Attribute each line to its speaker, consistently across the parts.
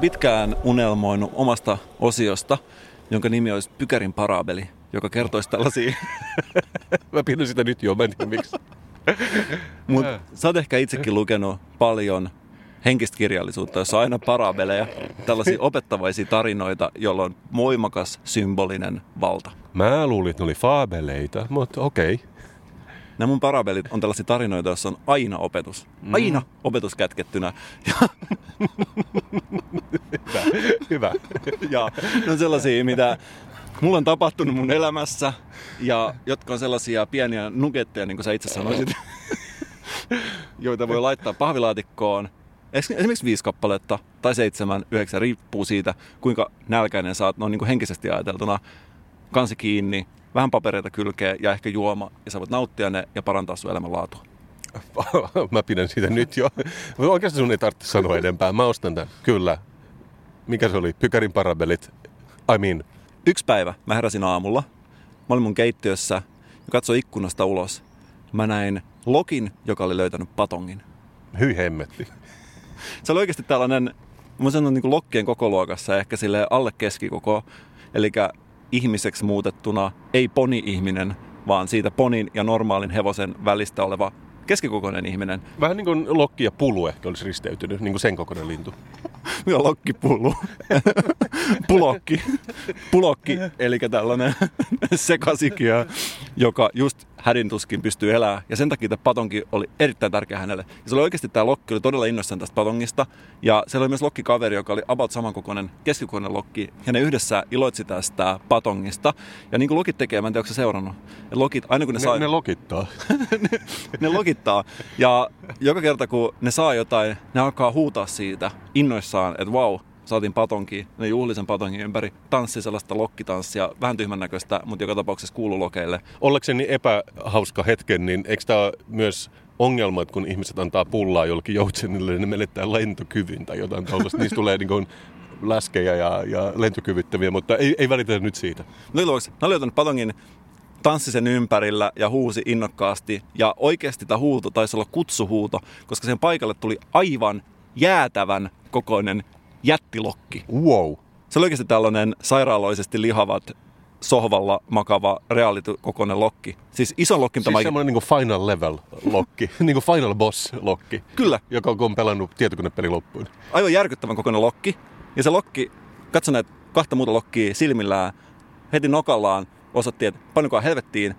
Speaker 1: oon pitkään unelmoinut omasta osiosta, jonka nimi olisi Pykärin parabeli, joka kertoisi tällaisia...
Speaker 2: Mä pidän sitä nyt jo, mä en tiedä miksi.
Speaker 1: Mut sä oot ehkä itsekin lukenut paljon henkistä kirjallisuutta, jossa on aina parabeleja, tällaisia opettavaisia tarinoita, joilla on voimakas symbolinen valta.
Speaker 2: Mä luulin, että ne oli faabeleita, mutta okei. Okay.
Speaker 1: Nämä mun parabelit on tällaisia tarinoita, joissa on aina opetus. Aina opetus kätkettynä. Ja,
Speaker 2: Hyvä. Hyvä.
Speaker 1: ja ne on sellaisia, mitä mulla on tapahtunut mun elämässä, ja jotka on sellaisia pieniä nuketteja, niin kuin sä itse sanoisit, joita voi laittaa pahvilaatikkoon. Es- Esimerkiksi viisi kappaletta tai seitsemän, yhdeksän, riippuu siitä, kuinka nälkäinen oot noin niin kuin henkisesti ajateltuna. Kansi kiinni, vähän papereita kylkeen ja ehkä juoma, ja sä voit nauttia ne ja parantaa sun elämänlaatua.
Speaker 2: Mä pidän siitä nyt jo. Oikeasti sun ei tarvitse sanoa enempää. Mä ostan tämän. Kyllä. Mikä se oli? Pykärin parabelit. I mean,
Speaker 1: Yksi päivä mä heräsin aamulla. Mä olin mun keittiössä ja katsoin ikkunasta ulos. Mä näin Lokin, joka oli löytänyt patongin.
Speaker 2: hyi hemmetti.
Speaker 1: Se oli oikeasti tällainen, mä sanon niin kuin lokkien kokoluokassa ehkä sille alle keskikoko. Eli ihmiseksi muutettuna ei poni-ihminen, vaan siitä ponin ja normaalin hevosen välistä oleva keskikokoinen ihminen.
Speaker 2: Vähän niin kuin lokki ja pulu ehkä olisi risteytynyt, niin kuin sen kokoinen lintu.
Speaker 1: Ja lokkipullu. Pulokki. Pulokki, eli tällainen sekasikia, joka just hädintuskin pystyy elämään. Ja sen takia tämä patonki oli erittäin tärkeä hänelle. Ja se oli oikeasti tämä lokki, oli todella innoissaan tästä patongista. Ja siellä oli myös lokkikaveri, joka oli about samankokoinen, keskikokoinen lokki. Ja ne yhdessä iloitsi tästä patongista. Ja niin kuin lokit tekee, mä en tiedä, onko sä seurannut. Ja lokit, aina kun ne,
Speaker 2: Ne,
Speaker 1: saa...
Speaker 2: ne lokittaa.
Speaker 1: ne lokittaa. Ja joka kerta kun ne saa jotain, ne alkaa huutaa siitä innoissaan, että wow, saatiin patonki, ne juhli sen patongin ympäri, tanssi sellaista lokkitanssia, vähän tyhmän näköistä, mutta joka tapauksessa kuuluu lokeille.
Speaker 2: Ollakseen niin epähauska hetken, niin eikö tämä myös ongelma, että kun ihmiset antaa pullaa jollekin joutsenille, niin ne menettää lentokyvyn tai jotain tuollaista. Niistä tulee niin kuin läskejä ja, ja lentokyvyttömiä, mutta ei, ei välitetä nyt siitä.
Speaker 1: No iloksi, ne oli patongin, tanssi sen ympärillä ja huusi innokkaasti. Ja oikeasti tämä huuto taisi olla kutsuhuuto, koska sen paikalle tuli aivan jäätävän kokoinen jättilokki.
Speaker 2: Wow.
Speaker 1: Se oli oikeasti tällainen sairaaloisesti lihavat sohvalla makava reaalikokoinen lokki. Siis iso lokki,
Speaker 2: Siis
Speaker 1: mä
Speaker 2: semmoinen niin final level lokki, niin kuin final boss lokki,
Speaker 1: Kyllä,
Speaker 2: joka on pelannut tietokonepeli loppuun.
Speaker 1: aivan järkyttävän kokoinen lokki. Ja se lokki, katso näitä kahta muuta lokkia silmillään, heti nokallaan osoitti, että painokaa helvettiin.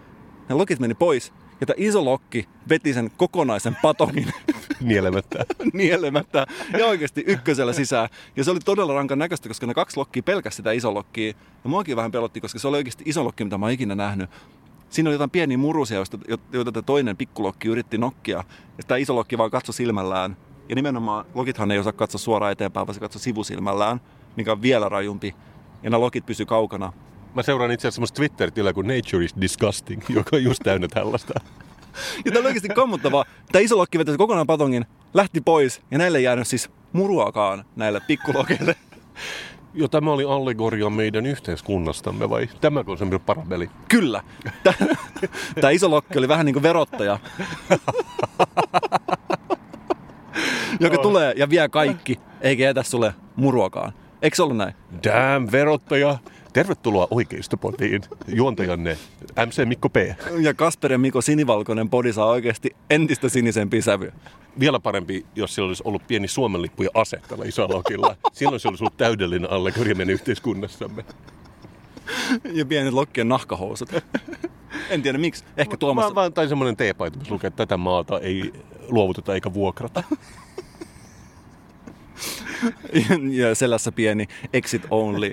Speaker 1: Ne lokit meni pois. Ja tämä iso lokki veti sen kokonaisen patongin
Speaker 2: Nielemättä.
Speaker 1: nielemättä ja oikeasti ykkösellä sisään. Ja se oli todella rankan näköistä, koska ne kaksi lokkia pelkäsi sitä iso lokkia. Ja muakin vähän pelotti, koska se oli oikeasti iso lokki, mitä mä oon ikinä nähnyt. Siinä oli jotain pieniä murusia, joista- joita tämä toinen pikkulokki yritti nokkia. Ja tämä iso lokki vaan katsoi silmällään. Ja nimenomaan lokithan ei osaa katsoa suoraan eteenpäin, vaan se katsoi sivusilmällään, mikä on vielä rajumpi. Ja nämä lokit pysy kaukana.
Speaker 2: Mä seuraan itse asiassa semmoista Twitter-tilaa kuin Nature is Disgusting, joka on just täynnä tällaista.
Speaker 1: Ja tämä oli oikeasti kammottavaa. Tämä iso lokki veti kokonaan patongin, lähti pois ja näille ei jäänyt siis muruakaan näille pikkulokeille.
Speaker 2: Jo tämä oli allegoria meidän yhteiskunnastamme vai tämäkö on semmoinen parabeli?
Speaker 1: Kyllä. Tämä iso lokki oli vähän niin kuin verottaja, joka tulee ja vie kaikki, eikä jätä sulle muruakaan. Eikö se ollut näin?
Speaker 2: Damn, verottaja! Tervetuloa oikeistopotiin. Juontajanne MC Mikko P.
Speaker 1: Ja Kasper ja Miko sinivalkoinen podi saa oikeasti entistä sinisempiä sävyä.
Speaker 2: Vielä parempi, jos siellä olisi ollut pieni Suomen lippu ja ase tällä isolla lokilla. Silloin se olisi ollut täydellinen allegoria meidän yhteiskunnassamme.
Speaker 1: Ja pienet lokkien nahkahousut. En tiedä miksi. Ehkä Tuomas...
Speaker 2: vaan tai semmoinen teepaita, missä lukee, että tätä maata ei luovuteta eikä vuokrata.
Speaker 1: ja selässä pieni exit only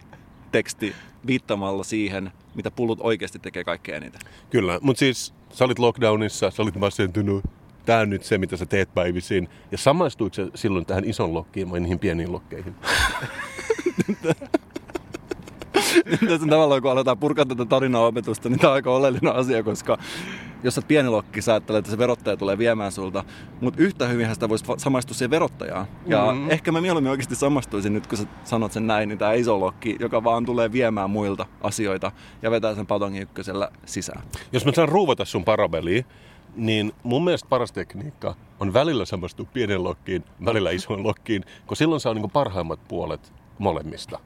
Speaker 1: teksti viittamalla siihen, mitä pullut oikeasti tekee kaikkein eniten.
Speaker 2: Kyllä, mutta siis sä olit lockdownissa, sä olit masentunut. Tää on nyt se, mitä sä teet päivisin. Ja samaistuiko sä silloin tähän ison lokkiin vai niihin pieniin lokkeihin?
Speaker 1: Tässä tavallaan, kun aletaan purkaa tätä tarinaopetusta, niin tämä on aika oleellinen asia, koska jos sä oot pieni lokki, sä ajattelet, että se verottaja tulee viemään sulta. Mutta yhtä hyvinhän sitä voisi samaistua siihen verottajaan. Ja mm-hmm. ehkä mä mieluummin oikeasti samastuisin nyt, kun sä sanot sen näin, niin tämä iso lokki, joka vaan tulee viemään muilta asioita ja vetää sen patongin ykkösellä sisään.
Speaker 2: Jos mä saan ruuvata sun parabeliin, niin mun mielestä paras tekniikka on välillä samastua pienen lokkiin, välillä isoon lokkiin, kun silloin saa niin parhaimmat puolet molemmista.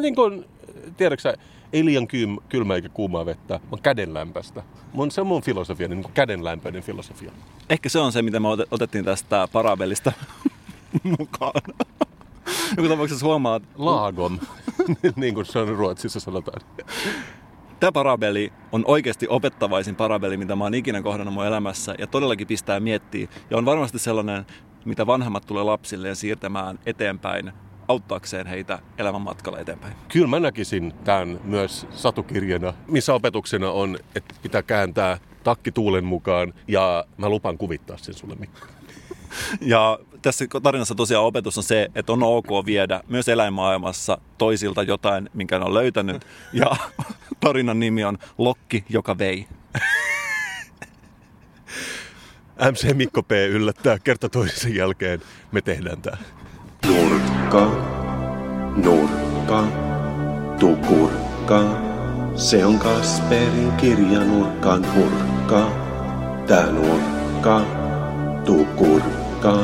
Speaker 2: Niin kuin, tiedätkö ei liian kylmä eikä kuumaa vettä, vaan kädenlämpöistä. Mun, se on mun filosofia, niin kuin kädenlämpöinen filosofia.
Speaker 1: Ehkä se on se, mitä me otettiin tästä parabelista mukaan. Joku tapauksessa huomaa, että...
Speaker 2: Laagom, niin kuin se on Ruotsissa sanotaan.
Speaker 1: Tämä parabeli on oikeasti opettavaisin parabeli, mitä mä oon ikinä kohdannut mun elämässä. Ja todellakin pistää miettiä. Ja on varmasti sellainen, mitä vanhemmat tulee lapsille ja siirtämään eteenpäin auttaakseen heitä elämän matkalla eteenpäin.
Speaker 2: Kyllä mä näkisin tämän myös satukirjana, missä opetuksena on, että pitää kääntää takki tuulen mukaan ja mä lupaan kuvittaa sen sulle Mikko.
Speaker 1: Ja tässä tarinassa tosiaan opetus on se, että on ok viedä myös eläinmaailmassa toisilta jotain, minkä ne on löytänyt. Ja tarinan nimi on Lokki, joka vei.
Speaker 2: MC Mikko P. yllättää kerta toisen jälkeen. Me tehdään tämä.
Speaker 3: Nurkka, nurkka, tukurkka. Se on Kasperin kirjanurkan hurkka. Tää nurkka, tukurkka.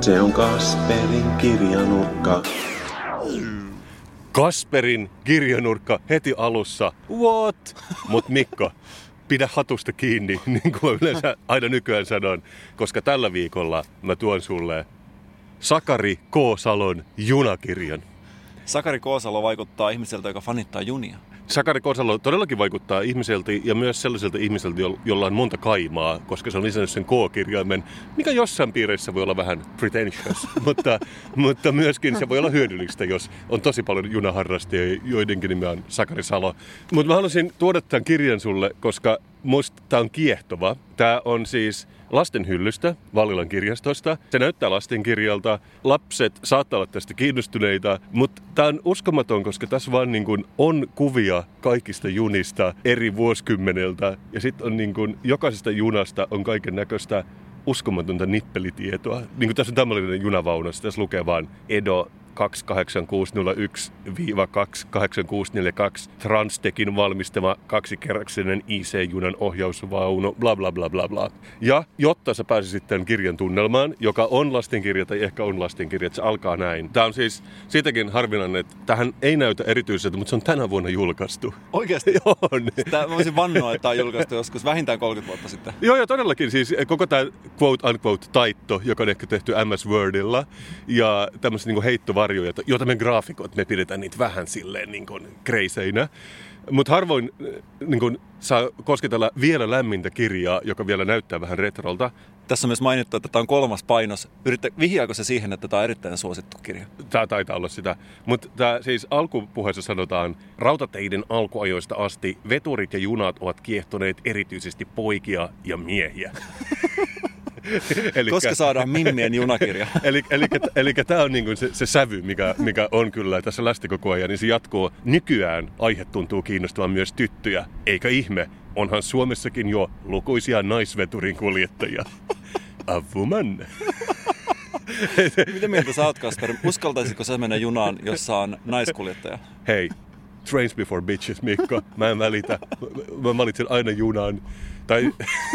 Speaker 3: Se on Kasperin kirjanurkka.
Speaker 2: Kasperin kirjanurkka heti alussa. What? Mut Mikko, pidä hatusta kiinni, niin kuin yleensä aina nykyään sanon, koska tällä viikolla mä tuon sulle Sakari K. Salon junakirjan.
Speaker 1: Sakari Koosalo vaikuttaa ihmiseltä, joka fanittaa junia.
Speaker 2: Sakari Kosalo todellakin vaikuttaa ihmiseltä ja myös sellaiselta ihmiseltä, jolla on monta kaimaa, koska se on lisännyt sen K-kirjaimen, mikä jossain piireissä voi olla vähän pretentious, mutta, mutta myöskin se voi olla hyödyllistä, jos on tosi paljon junaharrastajia, joidenkin nimi on Sakari Salo. Mutta mä haluaisin tuoda tämän kirjan sulle, koska musta tämä on kiehtova. Tämä on siis lastenhyllystä Vallilan kirjastosta. Se näyttää lastenkirjalta. Lapset saattaa olla tästä kiinnostuneita, mutta tämä on uskomaton, koska tässä vaan niin kuin on kuvia kaikista junista eri vuosikymmeneltä. Ja sitten on niin kuin, jokaisesta junasta on kaiken näköistä uskomatonta nippelitietoa. Niin kuin tässä on tämmöinen junavaunu, tässä lukee vaan Edo 28601-28642 Transtekin valmistama kaksikerroksinen IC-junan ohjausvaunu, bla bla bla bla bla. Ja jotta sä pääsisit tämän kirjan tunnelmaan, joka on lastenkirja tai ehkä on lastenkirja, että se alkaa näin. Tämä on siis siitäkin harvinainen, että tähän ei näytä erityiseltä, mutta se on tänä vuonna julkaistu.
Speaker 1: Oikeasti?
Speaker 2: Joo. On.
Speaker 1: Sitä mä voisin vannoa, että tämä on julkaistu joskus vähintään 30 vuotta sitten.
Speaker 2: Joo, ja todellakin siis koko tämä quote unquote taitto, joka on ehkä tehty MS Wordilla, ja tämmöiset niin heittova varjoja, joita me graafikot, me pidetään niitä vähän silleen niin kuin kreiseinä. Mutta harvoin eh, niin kun, saa kosketella vielä lämmintä kirjaa, joka vielä näyttää vähän retrolta.
Speaker 1: Tässä on myös mainittu, että tämä on kolmas painos. Yrittä, vihjaako se siihen, että tämä on erittäin suosittu kirja?
Speaker 2: Tämä taitaa olla sitä. Mutta tämä siis alkupuheessa sanotaan, rautateiden alkuajoista asti veturit ja junat ovat kiehtoneet erityisesti poikia ja miehiä.
Speaker 1: Elikkä, Koska saadaan Mimmien junakirja.
Speaker 2: eli, eli, eli tämä on niinku se, se sävy, mikä, mikä on kyllä tässä lästi koko ajan, niin se jatkuu. Nykyään aihe tuntuu kiinnostavan myös tyttöjä, eikä ihme, onhan Suomessakin jo lukuisia naisveturin kuljettajia. A woman.
Speaker 1: Mitä mieltä sä oot, Kasper? Uskaltaisitko sä mennä junaan, jossa on naiskuljettaja?
Speaker 2: Hei, trains before bitches, Mikko. Mä en välitä. Mä valitsen aina junan. Tai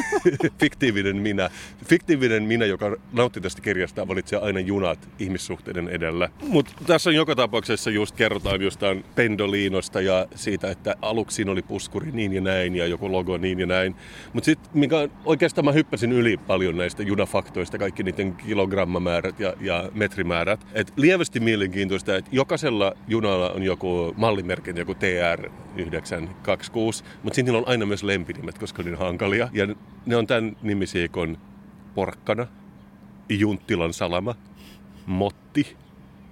Speaker 2: fiktiivinen minä. Fiktiivinen minä, joka nautti tästä kirjasta, valitsee aina junat ihmissuhteiden edellä. Mutta tässä on joka tapauksessa just kerrotaan jostain Pendolinosta ja siitä, että aluksi oli puskuri niin ja näin ja joku logo niin ja näin. Mutta sitten mikä oikeastaan mä hyppäsin yli paljon näistä junafaktoista, kaikki niiden kilogrammamäärät ja, ja metrimäärät. Et lievästi mielenkiintoista, että jokaisella junalla on joku mallimerkin, joku TR926, mutta sitten on aina myös lempinimet, koska ne on hankalia. Ja ne on tämän nimisiä kuin Porkkana, Junttilan salama, Motti,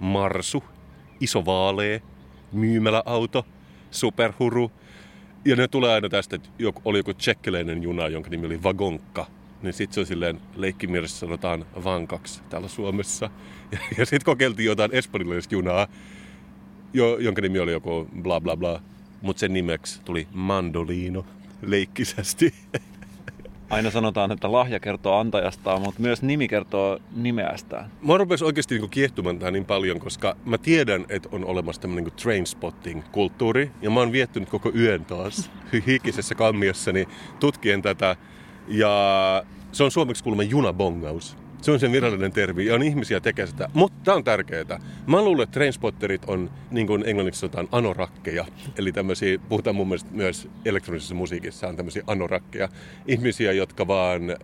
Speaker 2: Marsu, Iso Vaalee, Myymäläauto, Superhuru. Ja ne tulee aina tästä, että oli joku tsekkiläinen juna, jonka nimi oli Vagonkka. Niin sitten se on silleen, leikkimielessä sanotaan vankaksi täällä Suomessa. Ja, ja sitten kokeiltiin jotain espanjalaista junaa, jo, jonka nimi oli joku bla bla bla. Mutta sen nimeksi tuli Mandolino leikkisästi.
Speaker 1: Aina sanotaan, että lahja kertoo antajastaan, mutta myös nimi kertoo nimeästään.
Speaker 2: Mä rupesi oikeasti niinku kiehtumaan tähän niin paljon, koska mä tiedän, että on olemassa tämmöinen niinku trainspotting-kulttuuri. Ja mä oon viettynyt koko yön taas hikisessä kammiossani tutkien tätä Ja se on suomeksi kuulemma junabongaus. Se on sen virallinen termi ja on ihmisiä tekee sitä. Mutta tämä on tärkeää. Mä luulen, että trainspotterit on, niin kuin englanniksi sanotaan, anorakkeja. Eli tämmöisiä, puhutaan mun mielestä myös elektronisessa musiikissa, on tämmöisiä anorakkeja. Ihmisiä, jotka vaan äh,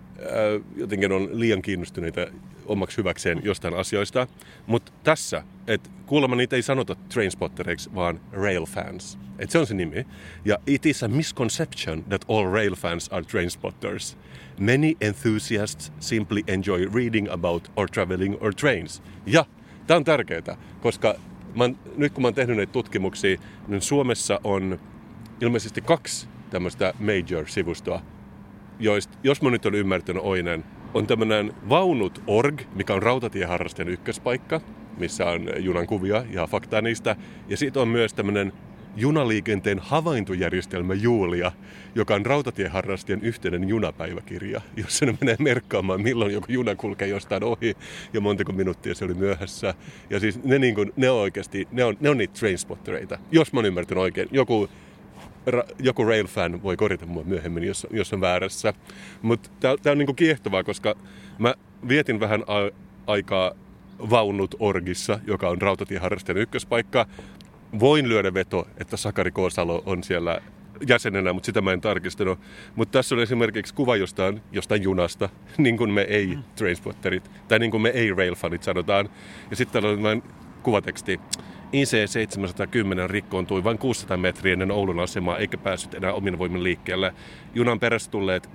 Speaker 2: jotenkin on liian kiinnostuneita omaksi hyväkseen jostain asioista. Mutta tässä, että kuulemma niitä ei sanota trainspottereiksi, vaan rail fans. Et se on se nimi. Ja it is a misconception that all rail fans are trainspotters. Many enthusiasts simply enjoy reading about or traveling or trains. Ja tämä on tärkeää, koska mä nyt kun mä oon tehnyt näitä tutkimuksia, niin Suomessa on ilmeisesti kaksi tämmöistä major-sivustoa, joista, jos mä nyt on ymmärtänyt oinen, on tämmöinen vaunut.org, mikä on rautatieharrastajan ykköspaikka, missä on junan kuvia ja faktaa niistä. Ja sitten on myös tämmöinen junaliikenteen havaintojärjestelmä Julia, joka on rautatieharrastajan yhteinen junapäiväkirja, jossa ne menee merkkaamaan, milloin joku juna kulkee jostain ohi ja montako minuuttia se oli myöhässä. Ja siis ne, niin kuin, ne on oikeasti, ne on, ne on niitä trainspottereita, jos mä oon ymmärtänyt oikein. Joku ra, joku rail-fan voi korjata mua myöhemmin, jos, jos on väärässä. Mutta tämä on niinku kiehtovaa, koska mä vietin vähän a, aikaa vaunut Orgissa, joka on rautatieharrastajan ykköspaikka. Voin lyödä veto, että Sakari Koosalo on siellä jäsenenä, mutta sitä mä en tarkistanut. Mutta tässä on esimerkiksi kuva jostain, jostain junasta, niin kuin me ei Trainspotterit, tai niin kuin me ei Railfanit sanotaan. Ja sitten täällä on kuvateksti. IC710 rikkoontui vain 600 metriä ennen Oulun asemaa eikä päässyt enää omin voimin liikkeelle. Junan perässä tulleet T5112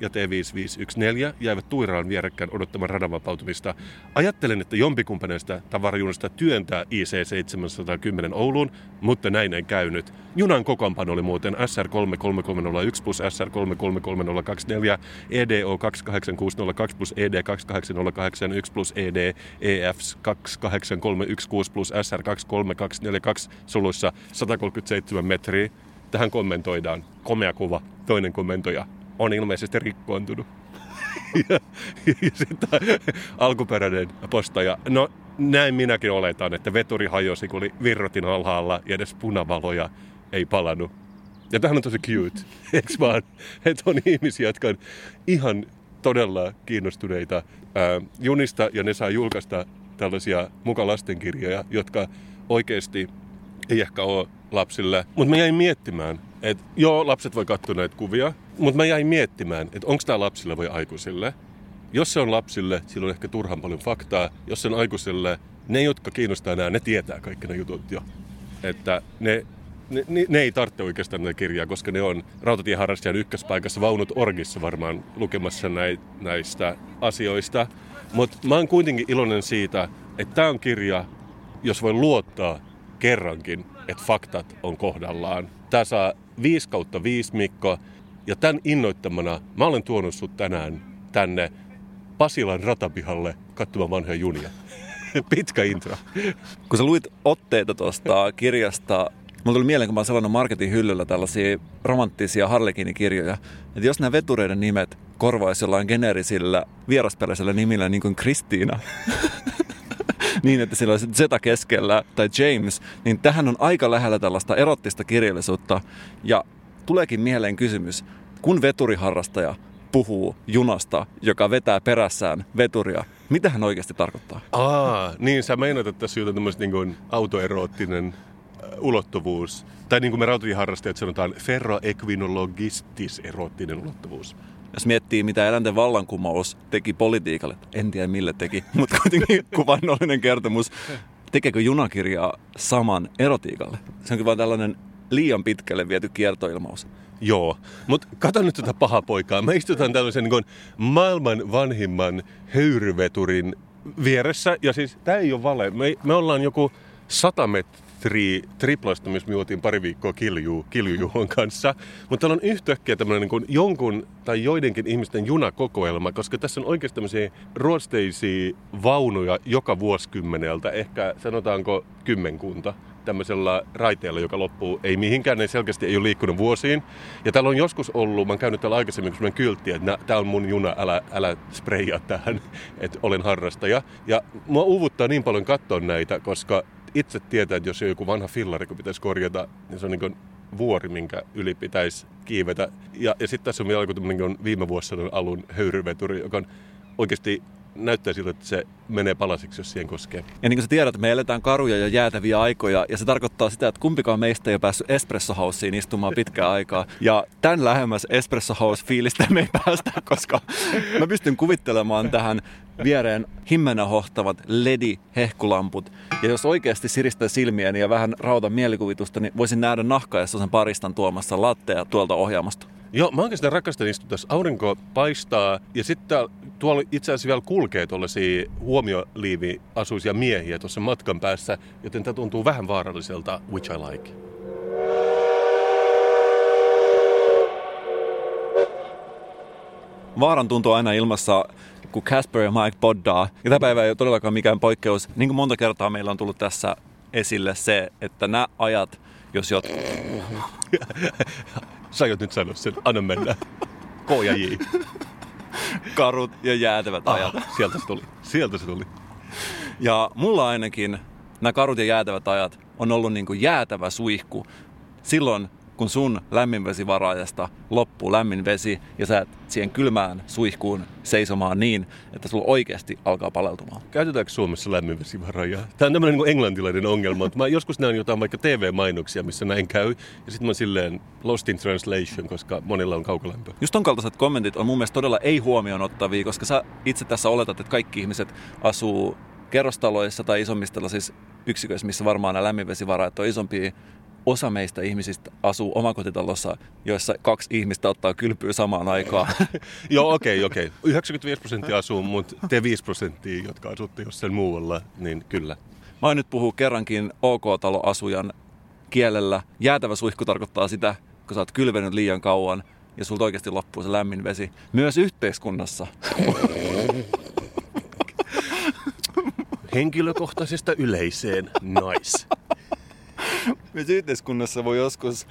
Speaker 2: ja T5514 jäivät Tuiraan vierekkäin odottamaan radan vapautumista. Ajattelen, että jompikumpa näistä tavarajunasta työntää IC710 Ouluun, mutta näin ei käynyt. Junan kokoonpano oli muuten SR33301 plus SR33324, EDO 28602 plus ED 28081 plus ED EF 28316 plus SR 23242 suluissa 137 metriä. Tähän kommentoidaan. Komea kuva. Toinen kommentoija on ilmeisesti rikkoontunut. ja, ja sitten alkuperäinen postaja. No näin minäkin oletan, että veturi hajosi, kun oli virrotin alhaalla ja edes punavaloja ei palannut. Ja tämähän on tosi cute, eikö vaan? Että on ihmisiä, jotka on ihan todella kiinnostuneita ää, junista ja ne saa julkaista tällaisia muka lastenkirjoja, jotka oikeasti ei ehkä ole lapsille. Mutta mä jäin miettimään, että joo, lapset voi katsoa näitä kuvia, mutta mä jäin miettimään, että onko tämä lapsille vai aikuisille. Jos se on lapsille, silloin on ehkä turhan paljon faktaa. Jos se on aikuisille, ne, jotka kiinnostaa nämä, ne tietää kaikki ne jutut jo. Että ne, ne, ne, ne ei tarvitse oikeastaan näitä kirjaa, koska ne on rautatieharrastajan ykköspaikassa vaunut Orgissa varmaan lukemassa näi, näistä asioista. Mutta mä oon kuitenkin iloinen siitä, että tämä on kirja, jos voi luottaa kerrankin, että faktat on kohdallaan. Tämä saa 5 kautta 5 Mikko, ja tämän innoittamana mä olen tuonut sut tänään tänne Pasilan ratapihalle katsomaan vanhoja junia. Pitkä intro.
Speaker 1: Kun sä luit otteita tuosta kirjasta, mulla tuli mieleen, kun mä oon marketin hyllyllä tällaisia romanttisia Harlekiini-kirjoja, että jos nämä vetureiden nimet korvaisi jollain geneerisillä vierasperäisellä nimillä, niin kuin Kristiina, niin, että sillä olisi Zeta keskellä tai James, niin tähän on aika lähellä tällaista erottista kirjallisuutta. Ja tuleekin mieleen kysymys, kun veturiharrastaja puhuu junasta, joka vetää perässään veturia, mitä hän oikeasti tarkoittaa?
Speaker 2: Aa, niin sä meinaat, että tässä on tämmöistä niin kuin autoeroottinen äh, ulottuvuus. Tai niin kuin me rautatieharrastajat sanotaan, ferroequinologistis eroottinen ulottuvuus.
Speaker 1: Jos miettii, mitä eläinten vallankumous teki politiikalle, en tiedä mille teki, mutta kuitenkin kuvannollinen kertomus. Tekeekö junakirjaa saman erotiikalle? Se onkin vain tällainen liian pitkälle viety kiertoilmaus.
Speaker 2: Joo, mutta kato nyt tätä pahaa poikaa. Me istutaan tällaisen niin maailman vanhimman höyryveturin vieressä. Ja siis tämä ei ole vale. Me, me ollaan joku 100 metriä me juotiin pari viikkoa kilju, kiljujuon kanssa. Mutta täällä on yhtäkkiä tämmöinen niin jonkun tai joidenkin ihmisten junakokoelma, koska tässä on oikeasti tämmöisiä ruosteisia vaunuja joka vuosikymmeneltä, ehkä sanotaanko kymmenkunta tämmöisellä raiteella, joka loppuu ei mihinkään, ne selkeästi ei ole liikkunut vuosiin. Ja täällä on joskus ollut, mä oon käynyt täällä aikaisemmin, kun kyltti, että tämä on mun juna, älä, älä spreijaa tähän, että olen harrastaja. Ja mua uvuttaa niin paljon katsoa näitä, koska itse tietää, että jos on joku vanha fillari, kun pitäisi korjata, niin se on niin kuin vuori, minkä yli pitäisi kiivetä. Ja, ja sitten tässä on vielä joku niin viime vuosisadan alun höyryveturi, joka on oikeasti näyttää siltä, että se menee palasiksi, jos siihen koskee.
Speaker 1: Ja niin kuin sä tiedät, me eletään karuja ja jäätäviä aikoja, ja se tarkoittaa sitä, että kumpikaan meistä ei ole päässyt Espresso Houseen istumaan pitkään aikaa. Ja tämän lähemmäs Espresso House-fiilistä me ei päästä, koska mä pystyn kuvittelemaan tähän viereen himmenä hohtavat ledi-hehkulamput. Ja jos oikeasti siristää silmiäni ja vähän rauta mielikuvitusta, niin voisin nähdä nahkaessa sen paristan tuomassa latteja tuolta ohjaamosta.
Speaker 2: Joo, mä oikeastaan rakastan istua tässä. Aurinko paistaa ja sitten tuolla itse asiassa vielä kulkee tuollaisia huomioliivi-asuisia miehiä tuossa matkan päässä, joten tämä tuntuu vähän vaaralliselta, which I like.
Speaker 1: Vaaran tuntuu aina ilmassa, kun Casper ja Mike poddaa. Ja tämä päivä ei ole todellakaan mikään poikkeus. Niin kuin monta kertaa meillä on tullut tässä esille se, että nämä ajat, jos jot...
Speaker 2: Sä aiot nyt sanoa sen, anna mennä. K ja J.
Speaker 1: Karut ja jäätävät ajat.
Speaker 2: Ah, sieltä se tuli. Sieltä se tuli.
Speaker 1: Ja mulla ainakin nämä karut ja jäätävät ajat on ollut niin kuin jäätävä suihku. Silloin, kun sun lämminvesivaraajasta loppuu lämmin vesi ja sä et siihen kylmään suihkuun seisomaan niin, että sulla oikeasti alkaa paleltumaan.
Speaker 2: Käytetäänkö Suomessa lämminvesivaraajaa? Tämä on tämmöinen niin englantilainen ongelma. Että mä joskus näen jotain vaikka TV-mainoksia, missä näin käy. Ja sitten mä silleen lost in translation, koska monilla on kaukolämpö.
Speaker 1: Just ton kaltaiset kommentit on mun mielestä todella ei huomioon ottavia, koska sä itse tässä oletat, että kaikki ihmiset asuu kerrostaloissa tai isommissa tällaisissa yksiköissä, missä varmaan nämä lämminvesivaraajat on isompia osa meistä ihmisistä asuu omakotitalossa, joissa kaksi ihmistä ottaa kylpyä samaan aikaan.
Speaker 2: Joo, okei, okay, okei. Okay. 95 prosenttia asuu, mutta te 5 prosenttia, jotka asutte jossain muualla, niin kyllä.
Speaker 1: Mä oon nyt puhuu kerrankin OK-taloasujan kielellä. Jäätävä suihku tarkoittaa sitä, kun sä oot kylvenyt liian kauan ja sulta oikeasti loppuu se lämmin vesi. Myös yhteiskunnassa.
Speaker 2: Henkilökohtaisesta yleiseen, nice.
Speaker 1: Myös yhteiskunnassa voi joskus